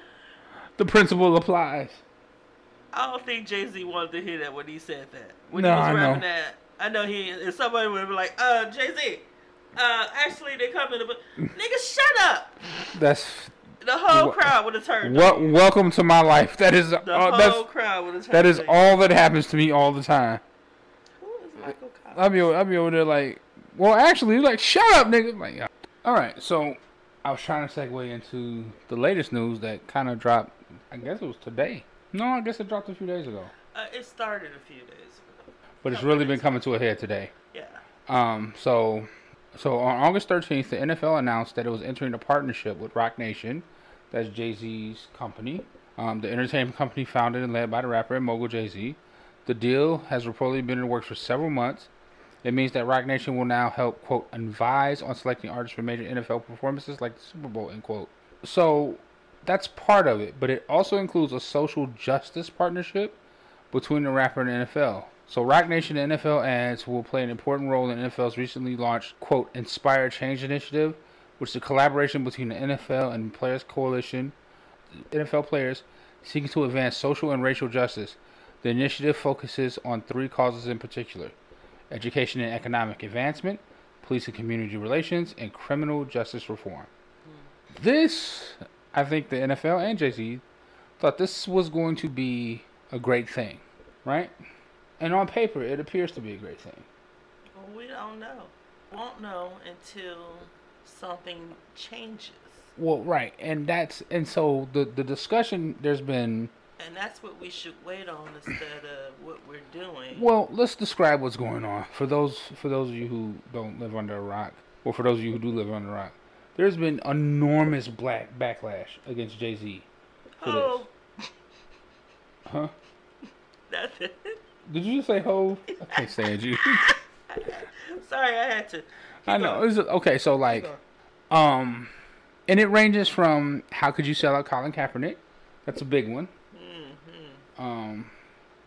the principle applies. I don't think Jay Z wanted to hear that when he said that. When No, he was I know. rapping that. I know he. If somebody would be like, uh, Jay Z, uh, actually they come in the. Nigga, shut up. That's The whole Wha- crowd would have turned. what. Welcome to my life. That is. The Uh, whole crowd would have turned. that is all that happens to me all the time. Who is Michael Cox? I'll be I'll be over there like, well, actually, like, shut up, nigga. Like, yeah. all right. So, I was trying to segue into the latest news that kind of dropped. I guess it was today. No, I guess it dropped a few days ago. Uh, it started a few days ago. But it's really been coming to a head today. Yeah. Um, so, so on August 13th, the NFL announced that it was entering a partnership with Roc Nation, that's Jay Z's company, um, the entertainment company founded and led by the rapper and mogul Jay Z. The deal has reportedly been in the works for several months. It means that Roc Nation will now help, quote, advise on selecting artists for major NFL performances like the Super Bowl, end quote. So, that's part of it, but it also includes a social justice partnership between the rapper and the NFL. So Roc Nation and NFL ads will play an important role in NFL's recently launched quote Inspire Change initiative, which is a collaboration between the NFL and Players Coalition, NFL players seeking to advance social and racial justice. The initiative focuses on three causes in particular: education and economic advancement, police and community relations, and criminal justice reform. This, I think, the NFL and Jay Z thought this was going to be a great thing, right? And on paper, it appears to be a great thing. Well, we don't know. Won't know until something changes. Well, right, and that's and so the the discussion there's been. And that's what we should wait on instead of what we're doing. Well, let's describe what's going on for those for those of you who don't live under a rock, or for those of you who do live under a rock. There's been enormous black backlash against Jay Z. for this. oh, Huh? that's it. Did you just say ho? I can't stand you. Sorry, I had to. I know. going. It's, okay, so like, um, and it ranges from how could you sell out Colin Kaepernick? That's a big one. Mm-hmm. Um,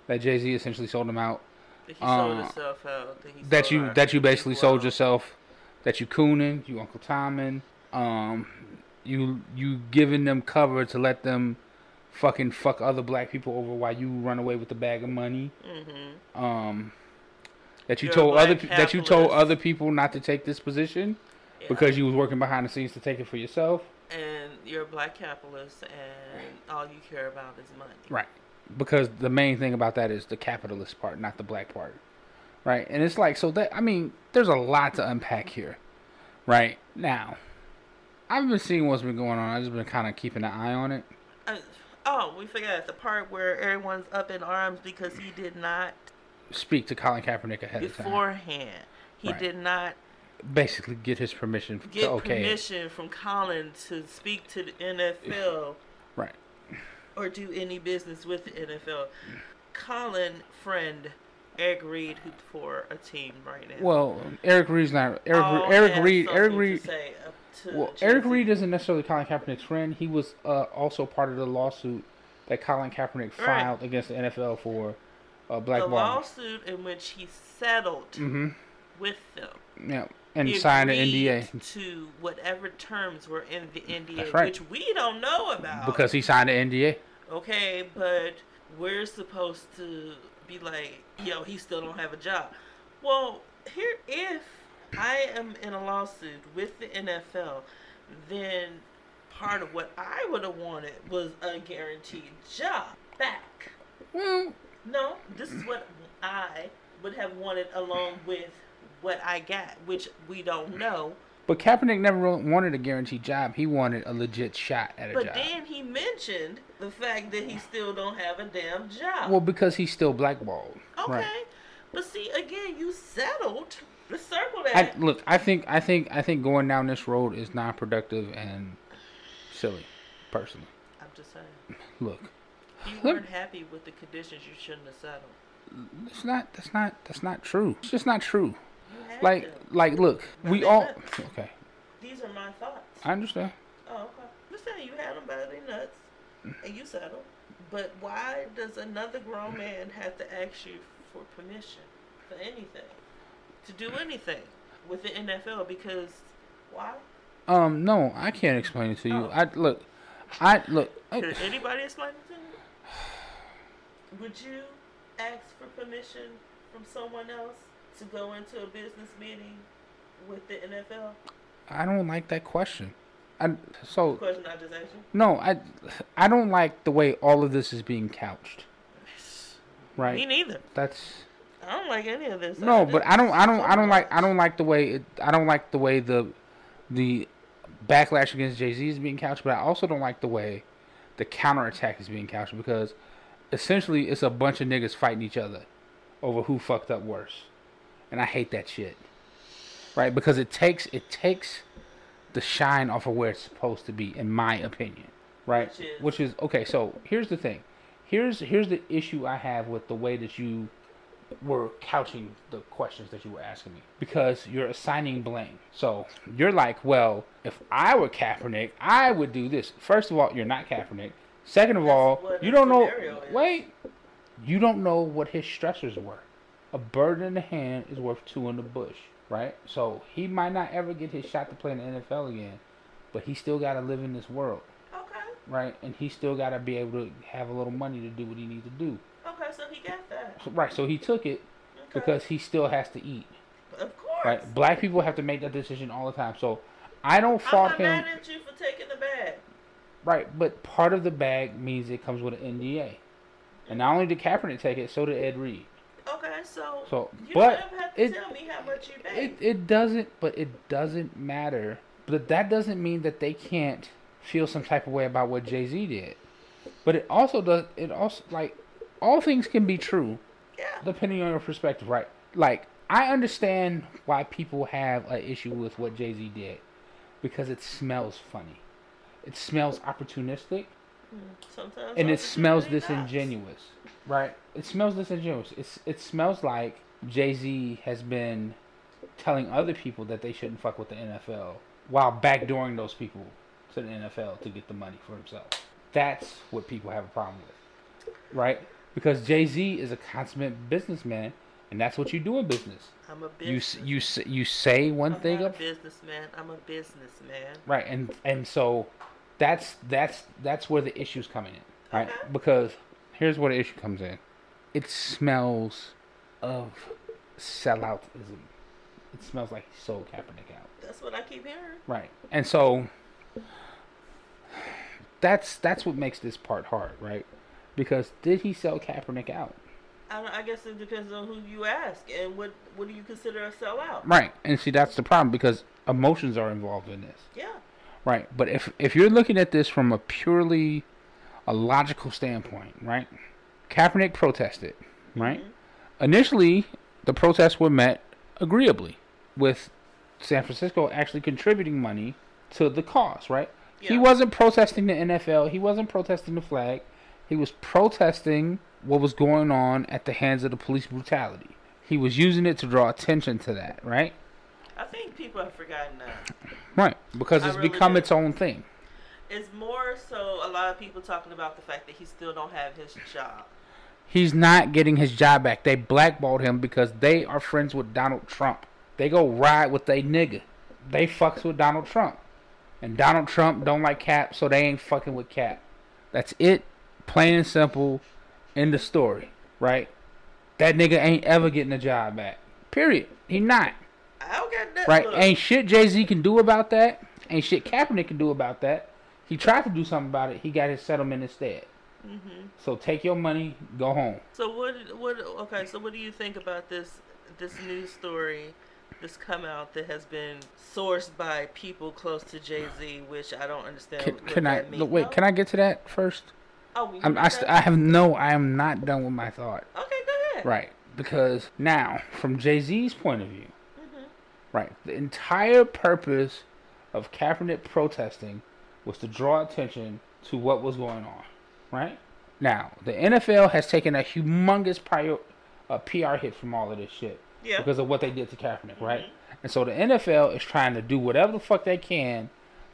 that Jay Z essentially sold him out. That he sold Uh, himself out. That, That you that you basically sold out. yourself. That you cooning, you Uncle Tommen. Um, you you giving them cover to let them fucking fuck other black people over while you run away with the bag of money. Mhm. Um, that you You're told other black pe- that you told other people not to take this position Yeah. because you was working behind the scenes to take it for yourself. and you're a black capitalist, and all you care about is money. Right. because the main thing about that is the capitalist part, not the black part, right? And it's like so that I mean, there's a lot to unpack here, right? Now, I've been seeing what's been going on. I've just been kind of keeping an eye on it. Uh, oh, we forgot the part where everyone's up in arms because he did not Speak to Colin Kaepernick ahead of time. beforehand. He Right. did not Basically, get his permission get to okay. permission from Colin to speak to the NFL Right. or do any business with the NFL. Colin, friend, Eric Reid, for a team right now. Well, Eric Reid's not Eric. all Eric Reid. Eric Reid. say up to Well, Eric. Reed isn't necessarily Colin Kaepernick's friend. He was uh, also part of the lawsuit that Colin Kaepernick Right. filed against the NFL for uh, black the ball. lawsuit in which he settled Mm-hmm. with them. Yeah, and signed an NDA to whatever terms were in the NDA, right. which we don't know about. because he signed an NDA. okay, but we're supposed to be like, yo, he still don't have a job. Well, here, if I am in a lawsuit with the NFL, then part of what I would have wanted was a guaranteed job back. Well, No, this is what I would have wanted along with what I got, which we don't know. But Kaepernick never wanted a guaranteed job. He wanted a legit shot at a But job. then he mentioned the fact that he still don't have a damn job. Well, because he's still blackballed. okay, Right. but see, again, you settled. Let's circle I, that. look, I think, I think, I think going down this road is non-productive and silly, personally. I'm just saying. Look, you weren't happy with the conditions, you shouldn't have settled. it's not. That's not. That's not true. It's just not true. Like, to. like, look, we all. Okay, These are my thoughts. I understand. Oh, okay. I'm saying you had them by their nuts, and you settled. But why does another grown man have to ask you for permission for anything, to do anything with the NFL? Because why? Um, no, I can't explain it to you. Oh. I look, I look. Could anybody explain it to you? Would you ask for permission from someone else to go into a business meeting with the NFL? I don't like that question. I so Question I just asked you. no, I I don't like the way all of this is being couched. Right. Me neither. That's I don't like any of this. no, just- but I don't I don't I don't like I don't like the way it, I don't like the way the the backlash against Jay Z is being couched, but I also don't like the way the counterattack is being couched because essentially it's a bunch of niggas fighting each other over who fucked up worse, and I hate that shit. Right, because it takes it takes the shine off of where it's supposed to be, in my opinion. Right, Which is? which is okay. So here's the thing. Here's here's the issue I have with the way that you were couching the questions that you were asking me because you're assigning blame. So you're like, well, if I were Kaepernick, I would do this. First of all, you're not Kaepernick. Second of That's all, you don't know. is. Wait, you don't know what his stressors were. A bird in the hand is worth two in the bush, right? So he might not ever get his shot to play in the NFL again, but he still got to live in this world, Okay. right? And he still got to be able to have a little money to do what he needs to do, Okay, so he got that. right? So he took it Okay. because he still has to eat. of course. Right? Black people have to make that decision all the time. So I don't fault I'm not him. mad at you for taking the bag. Right, but part of the bag means it comes with an NDA. And not only did Kaepernick take it, so did Ed Reed. Okay, so, So, you but don't have to it- tell me how much you It paid. it doesn't but it doesn't matter. But that doesn't mean that they can't feel some type of way about what Jay Z did. But it also does it also like all things can be true yeah. depending on your perspective, right? Like I understand why people have an issue with what Jay Z did because it smells funny. It smells opportunistic Sometimes and it smells opportunity knocks. disingenuous, right? It smells disingenuous. It's it smells like Jay Z has been telling other people that they shouldn't fuck with the NFL while backdooring those people to the NFL to get the money for himself. That's what people have a problem with, right? Because Jay Z is a consummate businessman, and that's what you do in business. I'm a You business. you s- you say one I'm thing not up a businessman. I'm a businessman. Right, and and so that's that's that's where the issue's coming in, right? Okay. Because here's where the issue comes in. It smells of selloutism. It smells like he sold Kaepernick out. That's what I keep hearing. Right. And so that's that's what makes this part hard, right? Because did he sell Kaepernick out? I, don't, I guess it depends on who you ask and what what do you consider a sellout. Right. And see, that's the problem because emotions are involved in this. Yeah. Right. But if if you're looking at this from a purely a logical standpoint, right? Kaepernick protested, right? Mm-hmm. Initially, the protests were met agreeably, with San Francisco actually contributing money to the cause, right? He wasn't protesting the NFL. He wasn't protesting the flag. He was protesting what was going on at the hands of the police brutality. He was using it to draw attention to that, right? I think people have forgotten that. Right, because I it's really become do. its own thing. It's more so a lot of people talking about the fact that he still don't have his job. He's not getting his job back. They blackballed him because they are friends with Donald Trump. They go ride with they nigga. They fucks with Donald Trump. And Donald Trump don't like Cap, so they ain't fucking with Cap. That's it. Plain and simple. End the story. Right? That nigga ain't ever getting a job back. Period. He not. I don't got that. Right? look. Ain't shit Jay Z can do about that. Ain't shit Kaepernick can do about that. He tried to do something about it. He got his settlement instead. Mhm. So take your money, go home. So what? What? Okay. So what do you think about this? This news story this come out that has been sourced by people close to Jay Z, which I don't understand. Can, what can I look, wait? Can I get to that first? Oh, I, st- I have no. I am not done with my thought. Okay, go ahead. Right, because now, from Jay Z's point of view. Right, the entire purpose of Kaepernick protesting was to draw attention to what was going on. Right now, the NFL has taken a humongous prior, uh, PR hit from all of this shit Yeah. because of what they did to Kaepernick, right? Mhm. And so the NFL is trying to do whatever the fuck they can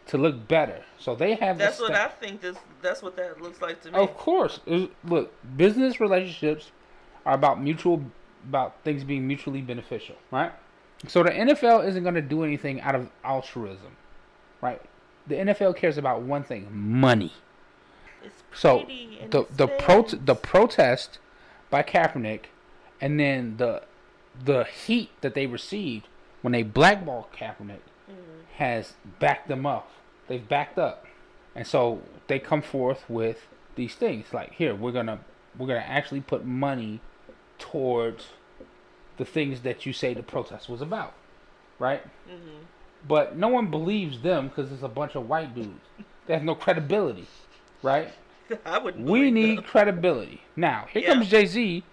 to look better. So they have this. That's what I think. This. That's what that looks like to me. Of course. Look, business relationships are about mutual about things being mutually beneficial, right? So the NFL isn't going to do anything out of altruism, right? The NFL cares about one thing, money. It's So the the pro the protest by Kaepernick and then the the heat that they received when they blackballed Kaepernick Mhm. has backed them up. They've backed up, and so they come forth with these things like, here we're gonna we're gonna actually put money towards the things that you say the protest was about, right? Mhm. But no one believes them because it's a bunch of white dudes. They have no credibility, right? I would. We need credibility. Now, here Yeah. comes Jay Z,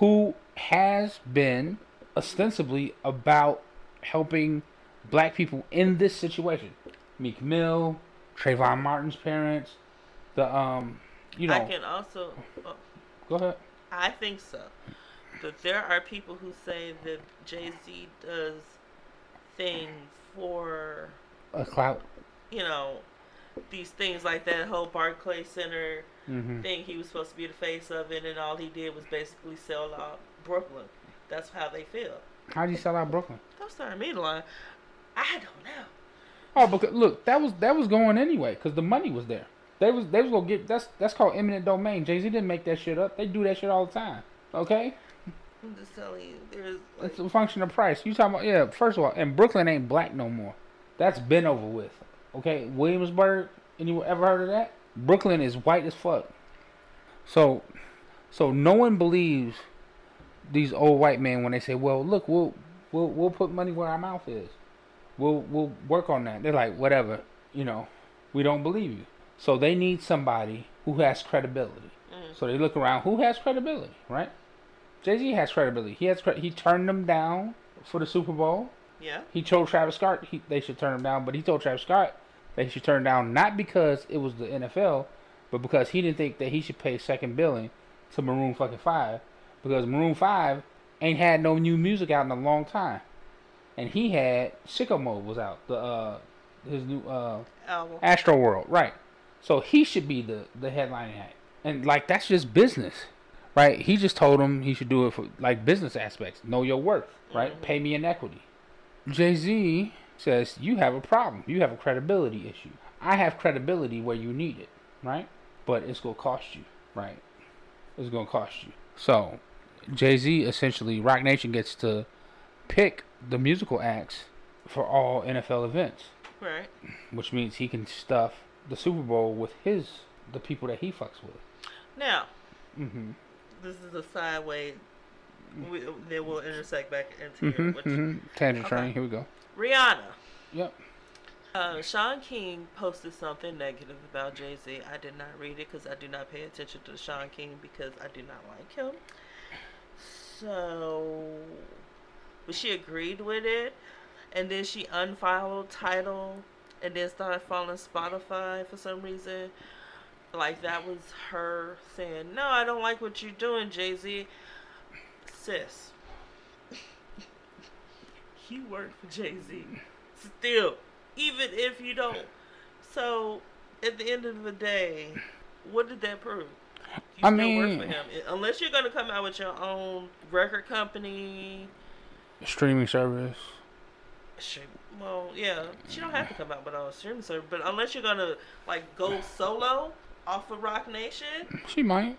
who has been ostensibly about helping black people in this situation. Meek Mill, Trayvon Martin's parents, the um, you know. I can also. Uh, go ahead. I think so. But there are people who say that Jay Z does things for A clout. you know these things like that whole Barclay Center hmm thing. He was supposed to be the face of it, and all he did was basically sell out Brooklyn. That's how they feel. How'd you sell out Brooklyn? Don't start me to lie. I don't know. Oh, because look, that was that was going anyway because the money was there. They was they was gonna get that's that's called eminent domain. Jay Z didn't make that shit up. They do that shit all the time. Okay. I'm just telling you, there's like, It's a function of price. You talking about yeah? First of all, and Brooklyn ain't black no more. That's been over with. Okay, Williamsburg. Anyone ever heard of that? Brooklyn is white as fuck. So, so no one believes these old white men when they say, "Well, look, we'll we'll we'll put money where our mouth is. We'll we'll work on that." They're like, "Whatever, you know, we don't believe you." So they need somebody who has credibility. mm, So they look around. Who has credibility, right? Jay Z has credibility. He has cre- he turned them down for the Super Bowl. yeah, He told Travis Scott he, they should turn him down, but he told Travis Scott they should turn down not because it was the NFL, but because he didn't think that he should pay second billing to Maroon fucking Five, because Maroon Five ain't had no new music out in a long time, and he had Sicko Mode was out the uh his new uh album. Astroworld, right? So he should be the the headlining act, and like that's just business, right? He just told him he should do it for like business aspects. Know your worth, right? Mhm. Pay me in equity. Jay Z says you have a problem. You have a credibility issue. I have credibility where you need it, right? But it's gonna cost you, right? It's gonna cost you. So Jay Z essentially, Roc Nation gets to pick the musical acts for all NFL events Right. which means he can stuff the Super Bowl with his the people that he fucks with. Now, Mm-hmm. This is a sideway. We, then we'll intersect back into here. Mm-hmm. Which, mm-hmm. Tangent okay. train. Here we go. Rihanna. Yep. Uh, Shaun King posted something negative about Jay Z. I did not read it because I do not pay attention to Shaun King because I do not like him. So, but she agreed with it, and then she unfollowed Tidal, and then started following Spotify for some reason. Like that was her saying, "No, I don't like what you're doing, Jay Z." Sis, he worked for Jay Z. Still, even if you don't. So, at the end of the day, what did that prove? You I still mean- work for him. Unless you're gonna come out with your own record company. Streaming service. She, well, yeah, she don't have to come out with a streaming service, but unless you're gonna like go solo off of Roc Nation, She might.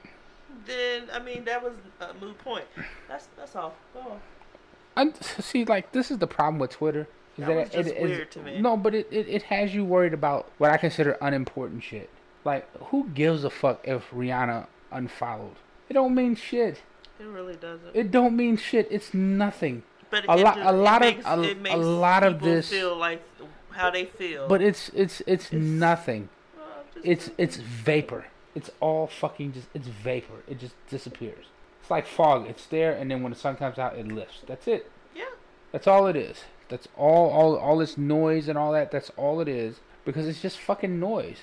then I mean that was a moot point. That's that's all. Go on. I see. Like this is the problem with Twitter. Is That was it- just it is- weird to me. No, but it, it, it has you worried about what I consider unimportant shit. Like, who gives a fuck if Rihanna unfollowed? It don't mean shit. It really doesn't. It don't mean shit. It's nothing. but a lot- a lot of- a- a lot of people this- feel like how they feel. But it's it's it's, nothing. It's it's vapor. It's all fucking just it's vapor. It just disappears. It's like fog. It's there, and then when the sun comes out, it lifts. That's it. yeah. That's all it is. That's all all all this noise and all that. That's all it is because it's just fucking noise,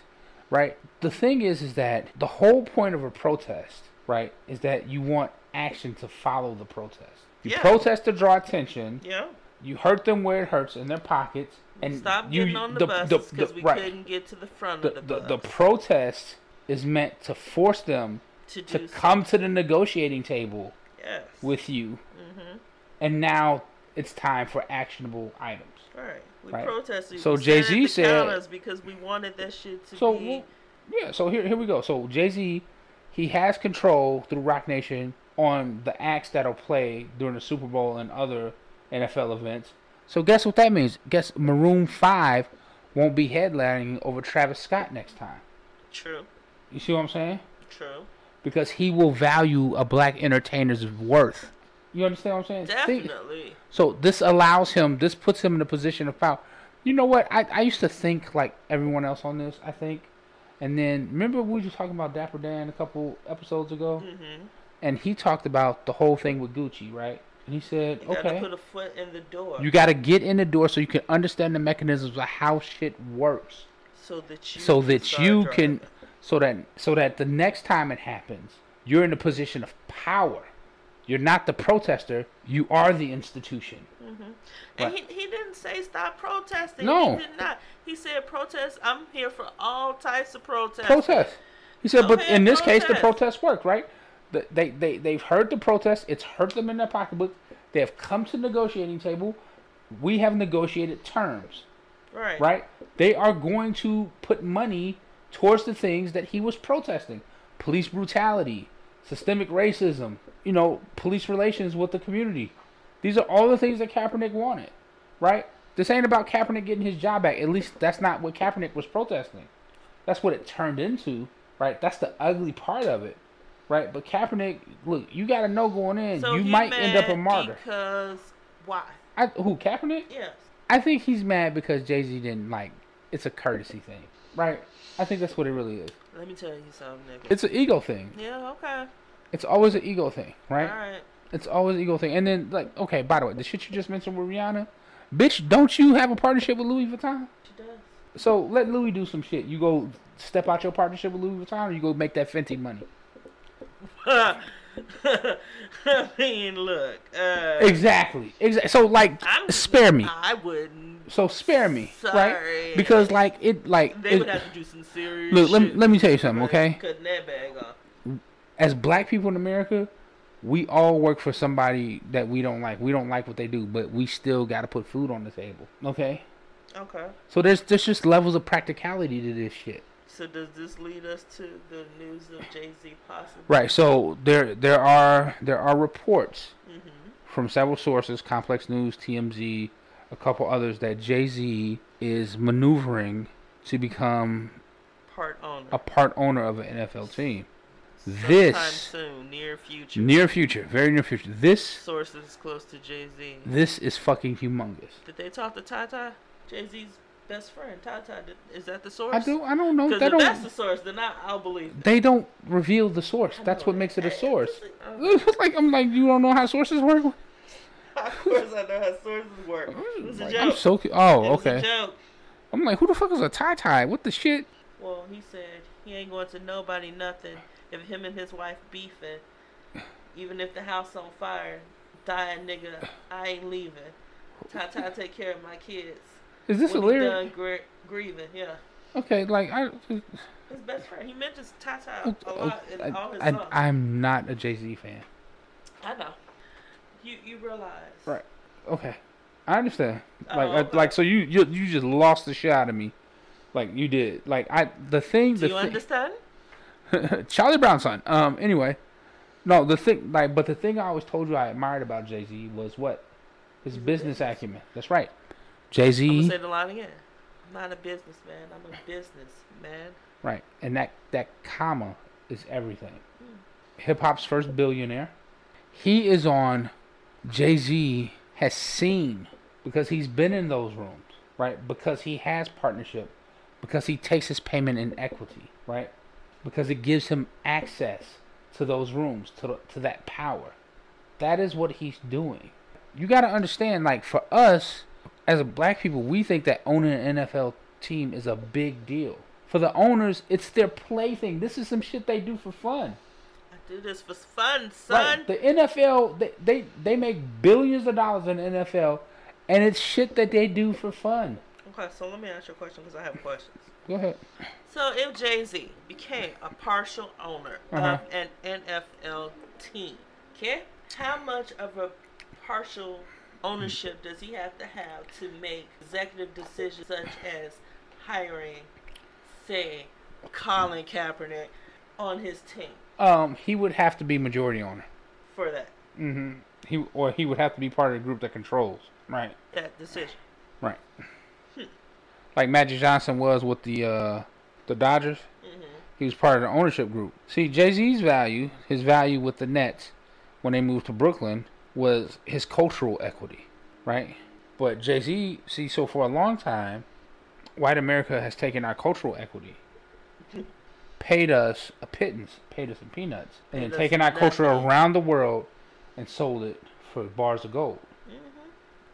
right? The thing is, is that the whole point of a protest, right, is that you want action to follow the protest. You Yeah. protest to draw attention. Yeah. You hurt them where it hurts in their pockets, and Stop you, getting on the, buses because we right. couldn't get to the front the, of the, the, bus the protest is meant to force them to to come to the negotiating table Yes. with you, hmm and now it's time for actionable items. Right. We Right. protested. So at Jay-Z said- because we wanted that shit to So be. yeah, so here here we go. So Jay Z, he has control through Roc Nation on the acts that'll play during the Super Bowl and other NFL events. So guess what that means? Guess Maroon Five won't be headlining over Travis Scott next time. True. You see what I'm saying? True. Because he will value a black entertainer's worth. You understand what I'm saying? Think- Definitely. so this allows him, this puts him in a position of power. You know what? I, I used to think like everyone else on this, I think. And then remember we were talking about Dapper Dan a couple episodes ago? hmm And he talked about the whole thing with Gucci, right? And he said, You gotta okay, put a foot in the door you got to get in the door so you can understand the mechanisms of how shit works. so that you so can that you driving. can so that so that the next time it happens you're in a position of power you're not the protester you are the institution mm-hmm. And he, he didn't say stop protesting. No. He did not. He said protest. I'm here for all types of protests. protest he said Go but ahead, in this case the protest. protest worked right they, they, they've heard the protest it's hurt them in their pocketbook they have come to the negotiating table we have negotiated terms Right. right? They are going to put money towards the things that he was protesting police brutality, systemic racism, you know, police relations with the community. These are all the things that Kaepernick wanted, right? This ain't about Kaepernick getting his job back. At least that's not what Kaepernick was protesting. That's what it turned into, right? That's the ugly part of it, right? But Kaepernick, look, you got to know going in, So you might end up a martyr. Because why? I, who Kaepernick? Yes. I think he's mad because Jay Z didn't like. It's a courtesy thing, right? I think that's what it really is. Let me tell you something, nigga. It's an ego thing. yeah. Okay. It's always an ego thing, right? All right. It's always an ego thing. And then like, okay, by the way, the shit you just mentioned with Rihanna, bitch, don't you have a partnership with Louis Vuitton? She does. So let Louis do some shit. You go step out your partnership with Louis Vuitton, or you go make that Fenty money. I mean, look. Uh, Exactly. Exactly. So like, I'm, spare me. I wouldn't. So spare me, Sorry. right? Because like it, like They it- would have to do some serious. look. Let, me- let me tell you something, okay? Cutting that bag off. as black people in America, we all work for somebody that we don't like. We don't like what they do, but we still got to put food on the table. Okay? Okay. So there's there's just levels of practicality to this shit. So does this lead us to the news of Jay Z possibly? Right. So there there are there are reports Mm-hmm. from several sources, Complex News, TMZ, a couple others that Jay-Z is maneuvering to become Part owner. a part owner of an NFL team. Sometime This soon, near future. near future, very near future. This Sources close to Jay Z. this is fucking humongous. Did they talk to Tata? Jay Z's best friend, Tata. Is that the source? I do I don't know. Because if that's the don't source, then I, I'll believe. it. they don't reveal the source. That's what makes it a source. Uh, it's like, I'm like you don't know how sources work. Of course, I know how sources work. Mm, it was a Like, I'm so oh okay. joke. I'm like who the fuck is a tie tie? What the shit? Well, he said he ain't going to nobody nothing if him and his wife beefing. Even if the house on fire, dying nigga, I ain't leaving. Tata take care of my kids. Is this when a lyric? done gr- grieving, yeah. Okay, like I, His best friend. He mentions Tata a lot in all his I, songs. I I'm not a Jay Z fan. I know. You you realize. Right. Okay, I understand. Oh, Like, okay. I, like so you, you you just lost the shit out of me, like you did. Like I the thing Do the you thi- understand? Charlie Brown's son. Um. Anyway, no. The thing, like, but the thing I always told you I admired about Jay Z was what his business acumen. That's right. Jay Z. say the line again. I'm not a businessman. I'm a businessman. Right. And that that comma is everything. Hmm. Hip hop's first billionaire. He is on. Jay Z has seen because he's been in those rooms, right? Because he has partnership, because he takes his payment in equity, right? Because it gives him access to those rooms, to the, to that power. That is what he's doing. You got to understand, like for us as a black people, we think that owning an NFL team is a big deal. For the owners, it's their plaything. This is some shit they do for fun. I do this for fun, son. Right. The NFL, they, they they make billions of dollars in the NFL, and it's shit that they do for fun. Okay, so let me ask you a question because I have questions. Go ahead. So if Jay Z became a partial owner Uh-huh. of an NFL team, okay, how much of a partial ownership does he have to have to make executive decisions such as hiring, say, Colin Kaepernick on his team Um, he would have to be majority owner. for that Mm-hmm. He or he would have to be part of the group that controls. Right. that decision? Right. Like Magic Johnson was with the uh, the Dodgers. hmm He was part of the ownership group. See, Jay Z's value, his value with the Nets when they moved to Brooklyn was his cultural equity, right? But Jay Z, see, so for a long time, white America has taken our cultural equity, paid us a pittance, paid us some peanuts, and then taken our culture around the world and sold it for bars of gold hmm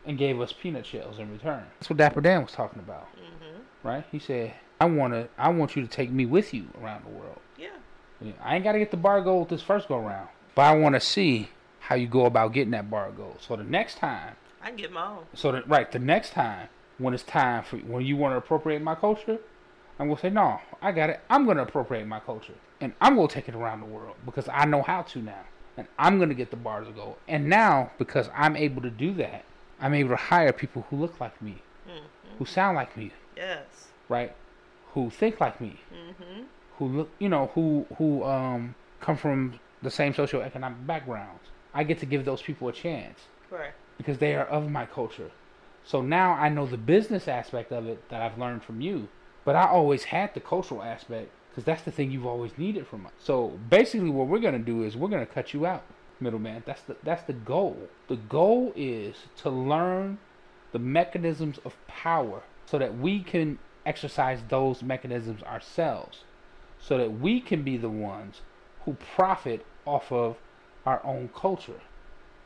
and gave us peanut shells in return. That's what Dapper Dan was talking about, hmm right? He said, "I want to, I want you to take me with you around the world." Yeah. Yeah, I ain't got to get the bar gold this first go round, but I want to see how you go about getting that bar of gold. So the next time, I can get my own. so that right, the next time when it's time for when you want to appropriate my culture, I'm gonna say no, I got it. I'm gonna appropriate my culture, and I'm gonna take it around the world because I know how to now, and I'm gonna get the bars of gold. And now because I'm able to do that, I'm able to hire people who look like me, hmm who sound like me, Yes. right, who think like me, hmm who look, you know, who who um come from the same socioeconomic backgrounds. I get to give those people a chance Right. because they are of my culture. So now I know the business aspect of it that I've learned from you, but I always had the cultural aspect because that's the thing you've always needed from us. So basically, what we're gonna do is we're gonna cut you out, middleman. That's the that's the goal. The goal is to learn the mechanisms of power so that we can exercise those mechanisms ourselves, so that we can be the ones who profit off of our own culture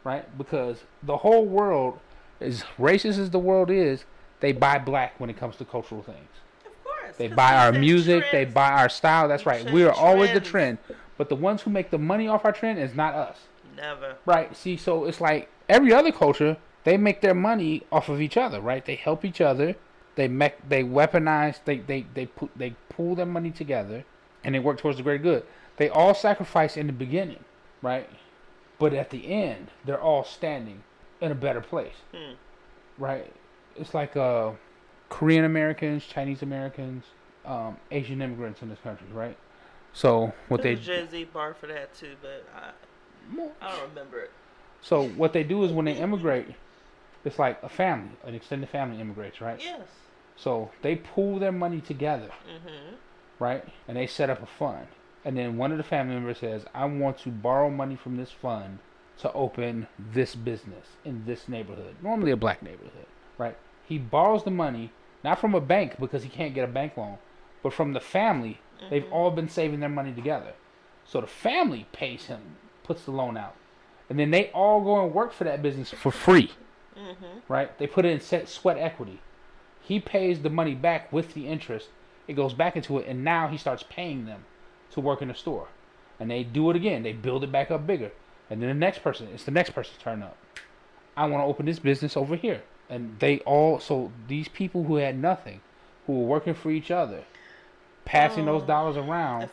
right? Because the whole world, as racist as the world is, they buy black when it comes to cultural things. Of course. They buy our music, they buy our style. That's right. We are always the trend, but the ones who make the money off our trend is not us, Never. right? See, so it's like every other culture, they make their money off of each other, right? They help each other. They make, they weaponize, they they they put they pool their money together, and they work towards the greater good. They all sacrifice in the beginning, right? But at the end, they're all standing in a better place, Hmm. right? It's like uh, Korean Americans, Chinese Americans, um, Asian immigrants in this country, right? So what they Jay Z bar for that too, but I I don't remember it. so what they do is when they immigrate, it's like a family, an extended family immigrates, right? Yes. So they pool their money together, Mhm. right? And they set up a fund. And then one of the family members says, "I want to borrow money from this fund to open this business in this neighborhood, normally a black neighborhood, right?" He borrows the money not from a bank because he can't get a bank loan, but from the family. They've mm-hmm. all been saving their money together. So the family pays him, puts the loan out. And then they all go and work for that business for free. Mm-hmm. Right? They put it in set sweat equity. He pays the money back with the interest. It goes back into it, and now he starts paying them to work in the store. And they do it again. They build it back up bigger. And then the next person, it's the next person's turn up. I want to open this business over here. And they all, so these people who had nothing, who were working for each other, passing those Oh, dollars around,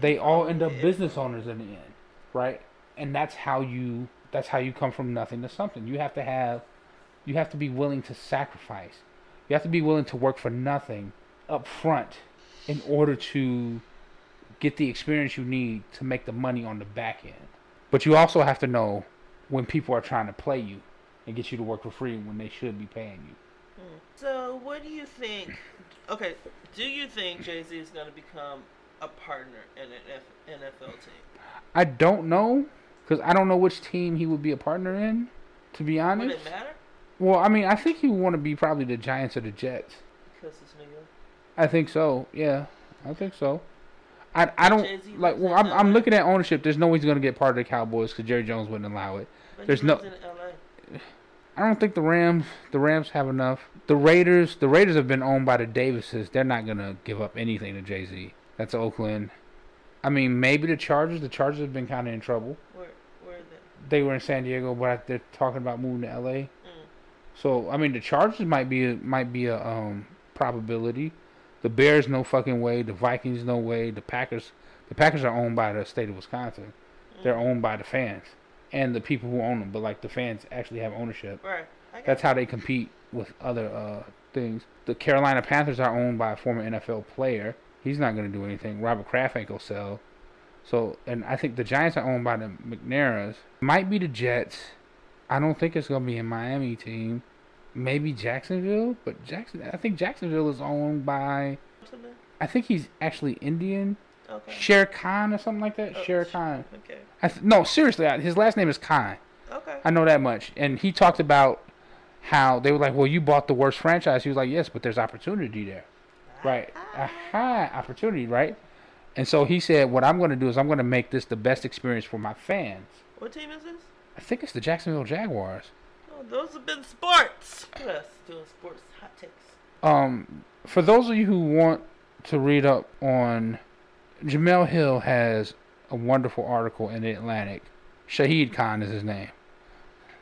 they all end up business owners in the end, right? And that's how you that's how you come from nothing to something. You have to have you have to be willing to sacrifice. You have to be willing to work for nothing up front in order to get the experience you need to make the money on the back end. But you also have to know when people are trying to play you and get you to work for free when they should be paying you. Hmm. So, what do you think? Okay, do you think Jay Z is going to become a partner in an F- NFL team? I don't know because I don't know which team he would be a partner in. To be honest, Would it matter? Well, I mean, I think he would want to be probably the Giants or the Jets. Because it's New York. I think so. Yeah, I think so. I I don't like. Well, I'm I'm looking at ownership. There's no way he's gonna get part of the Cowboys because Jerry Jones wouldn't allow it. But There's he no-. I don't think the Rams the Rams have enough. The Raiders the Raiders have been owned by the Davises. They're not gonna give up anything to Jay Z. That's Oakland. I mean, maybe the Chargers. The Chargers have been kind of in trouble. Where, where are they? They were in San Diego, but they're talking about moving to LA. Mm. So I mean, the Chargers might be a, might be a um probability. The Bears, no fucking way. The Vikings, no way. The Packers, the Packers are owned by the state of Wisconsin. They're Mm. owned by the fans and the people who own them. But like the fans actually have ownership. Right. That's how they compete with other uh things. The Carolina Panthers are owned by a former NFL player. He's not gonna do anything. Robert Kraft ain't gonna sell. So, and I think the Giants are owned by the McNairas. Might be the Jets. I don't think it's gonna be a Miami team. Maybe Jacksonville, but Jackson. I think Jacksonville is owned by. I think he's actually Indian. Okay. Sher Khan or something like that. Oh, Sher Khan. Okay. I th- no, seriously, I- his last name is Khan. Okay. I know that much. And he talked about how they were like, "Well, you bought the worst franchise." He was like, "Yes, but there's opportunity there." Right. Ah. A high opportunity, right? And so he said, "What I'm going to do is I'm going to make this the best experience for my fans." What team is this? I think it's the Jacksonville Jaguars. Those have been sports. Look at us doing sports hot takes. Um, for those of you who want to read up on Jemele Hill has a wonderful article in the Atlantic. Shahid Khan is his name.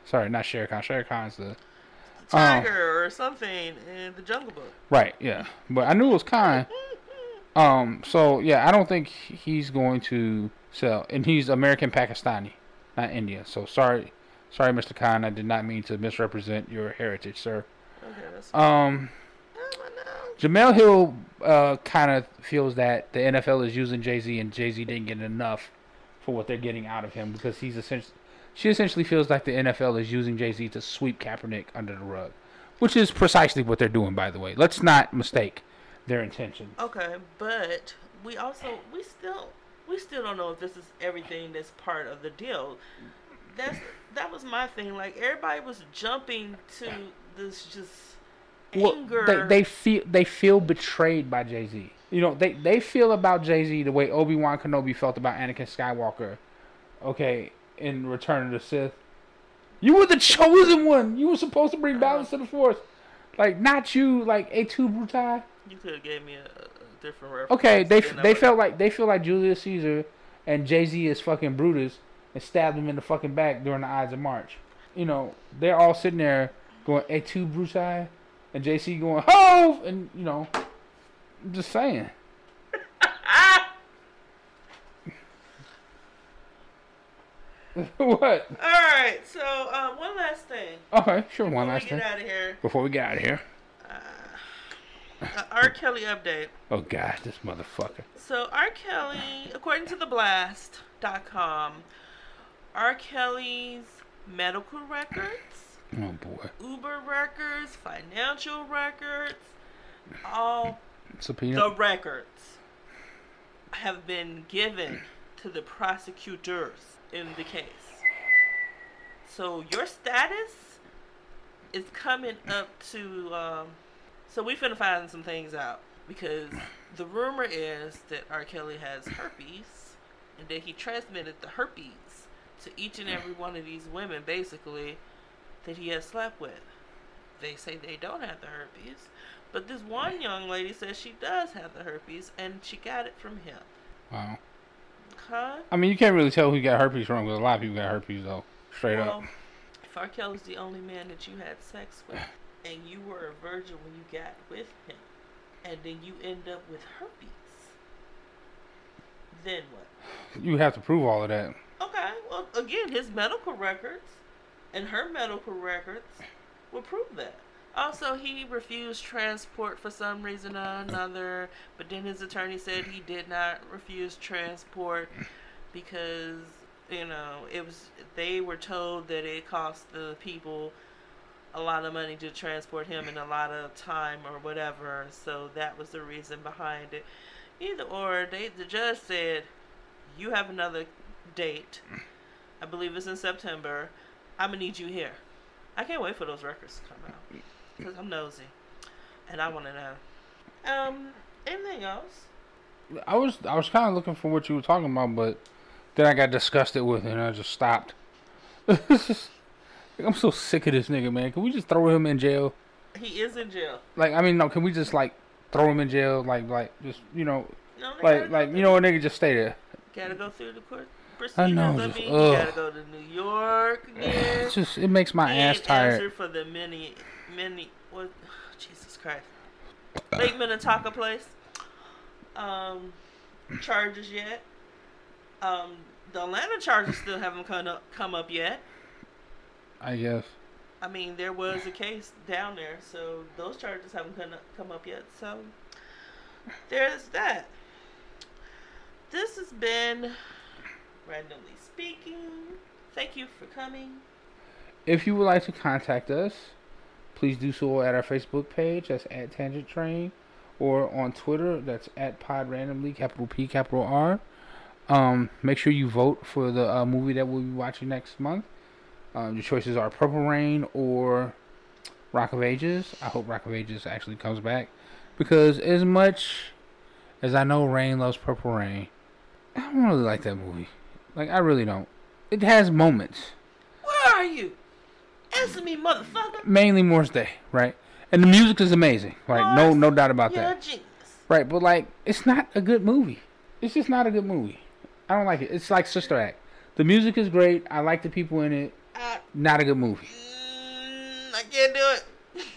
Sorry, not Sher Khan. Sher Khan's the The tiger or something in the Jungle Book. right. Yeah, but I knew it was Khan. Um, so yeah, I don't think he's going to sell, and he's American Pakistani, not Indian. So sorry, sorry, Mr. Khan. I did not mean to misrepresent your heritage, sir. Okay, that's. Um. I know. Jemele Hill uh, kind of feels that the NFL is using Jay Z and Jay Z didn't get enough for what they're getting out of him because he's essentially she essentially feels like the NFL is using Jay Z to sweep Kaepernick under the rug, which is precisely what they're doing. By the way, let's not mistake their intention. Okay, but we also we still we still don't know if this is everything that's part of the deal. That's that was my thing. Like everybody was jumping to this just anger. they they feel they feel betrayed by Jay Z. You know they they feel about Jay Z the way Obi Wan Kenobi felt about Anakin Skywalker. Okay, in Return of the Sith, you were the chosen one. You were supposed to bring uh-huh. balance to the Force. Like not you, like Et tu Brute. you could have gave me a, a different reference. Okay, they they felt like they feel like Julius Caesar and Jay Z is fucking Brutus and stabbed him in the fucking back during the Ides of March. You know, they're all sitting there going Et tu Brute, and JC going ho, and you know, I'm just saying. what? All right, so uh, one last thing. Okay, sure. One Before last we thing get out of here. before we get out of here. Uh, R. Kelly update. Oh God, this motherfucker. So R. Kelly, according to theblast.com, R. Kelly's medical records, Oh boy, Uber records, financial records, all subpoena. the records have been given to the prosecutors in the case. So your status is coming up to. Um, so we finna find some things out because the rumor is that R. Kelly has herpes and that he transmitted the herpes to each and every one of these women, basically, that he has slept with. They say they don't have the herpes, but this one young lady says she does have the herpes and she got it from him. Wow. Huh? I mean, you can't really tell who got herpes from, because a lot of people got herpes though. Straight well, up. if R. Kelly's the only man that you had sex with, and you were a virgin when you got with him, and then you end up with herpes, then what? You have to prove all of that. Okay, well, again, his medical records and her medical records will prove that. Also, he refused transport for some reason or another, but then his attorney said he did not refuse transport because, you know, it was they were told that it cost the people a lot of money to transport him and a lot of time or whatever, so that was the reason behind it. Either or, they the judge said, "You have another date. I believe it's in September. I'm gonna need you here." I can't wait for those records to come out because I'm nosy and I want to know. Um, anything else? I was I was kind of looking for what you were talking about, but then I got disgusted with it and I just stopped. I'm so sick of this nigga, man. Can we just throw him in jail? He is in jail. Like, I mean, no. Can we just like throw him in jail? Like, like just you know, No, like, like you know, a nigga just stay there. gotta go through the court I know, I, mean, ugh. you gotta go to New York again. It's just it makes my He ass tired. answered for the many, many. What? Jesus Christ. Lake Minnetonka place. Um, charges yet? Um, the Atlanta charges still haven't come up, come up yet. I guess. I mean, there was a case down there, so those charges haven't come up, come up yet. So there's that. This has been randomly speaking. Thank you for coming. If you would like to contact us, please do so at our Facebook page. That's at Tangent Train, or on Twitter. That's at Pod Randomly, capital P, capital R. Um, make sure you vote for the uh, movie that we'll be watching next month. Um, your choices are Purple Rain or Rock of Ages. I hope Rock of Ages actually comes back because as much as I know Rain loves Purple Rain, I don't really like that movie. Like I really don't. It has moments. Where are you? Answer me, motherfucker. mainly Morris Day, right? And the music is amazing, right? No, no doubt about that, right? But like, it's not a good movie. It's just not a good movie. I don't like it. It's like Sister Act. The music is great. I like the people in it. I, Not a good movie. mm, I can't do it.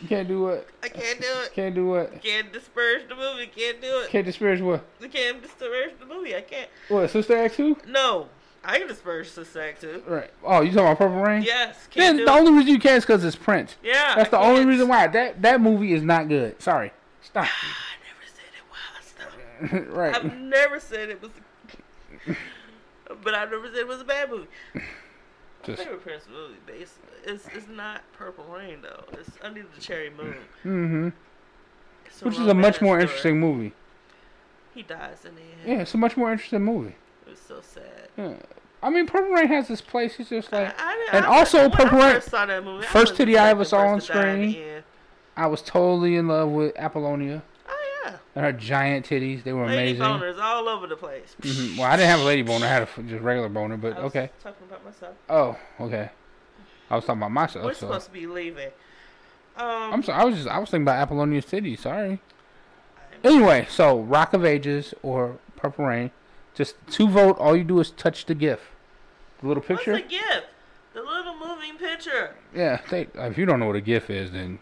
You can't do what? I can't do it. Can't do it. Can't disparage the movie. Can't do it. Can't disparage what? I can't disparage the movie. I can't. What Sister Act two? No, I can disparage Sister Act too. Right. Oh, you talking about Purple Rain? Yes, Then the it. only reason you can't is because it's Prince. yeah, That's the only reason why. That that movie is not good. Sorry. Stop. I never said it was though. right. I've never said it was. But I never said it was a bad movie. Just. favorite Prince movie, basically, it's it's not Purple Rain though. It's Under the Cherry Moon. Mm-hmm. Which is a much more story. interesting movie. He dies in the end. Yeah, it's a much more interesting movie. Was so sad. Yeah. I mean, Purple Rain has this place. He's just like I, I, and I, also Purple Rain- first saw that movie, first I titty I ever saw on the first to die in the screen. I was totally in love with Apollonia Oh yeah, and her giant titties. They were lady amazing. boners all over the place. hmm Well, I didn't have a lady boner. I had a just regular boner, but I was okay. Talking about myself. Oh, okay. I was talking about myself. We're. So. supposed to be leaving. Um, I'm sorry. I was just I was thinking about Apollonia's titties. Sorry. Anyway, so Rock of Ages or Purple Rain, just two vote. All you do is touch the GIF, the little picture. What's the gift? The little moving picture. Yeah, they, if you don't know what a GIF is, then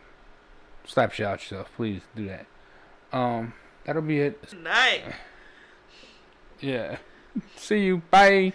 slap shit out yourself. Please do that. Um, that'll be it. Night. Yeah. See you. Bye.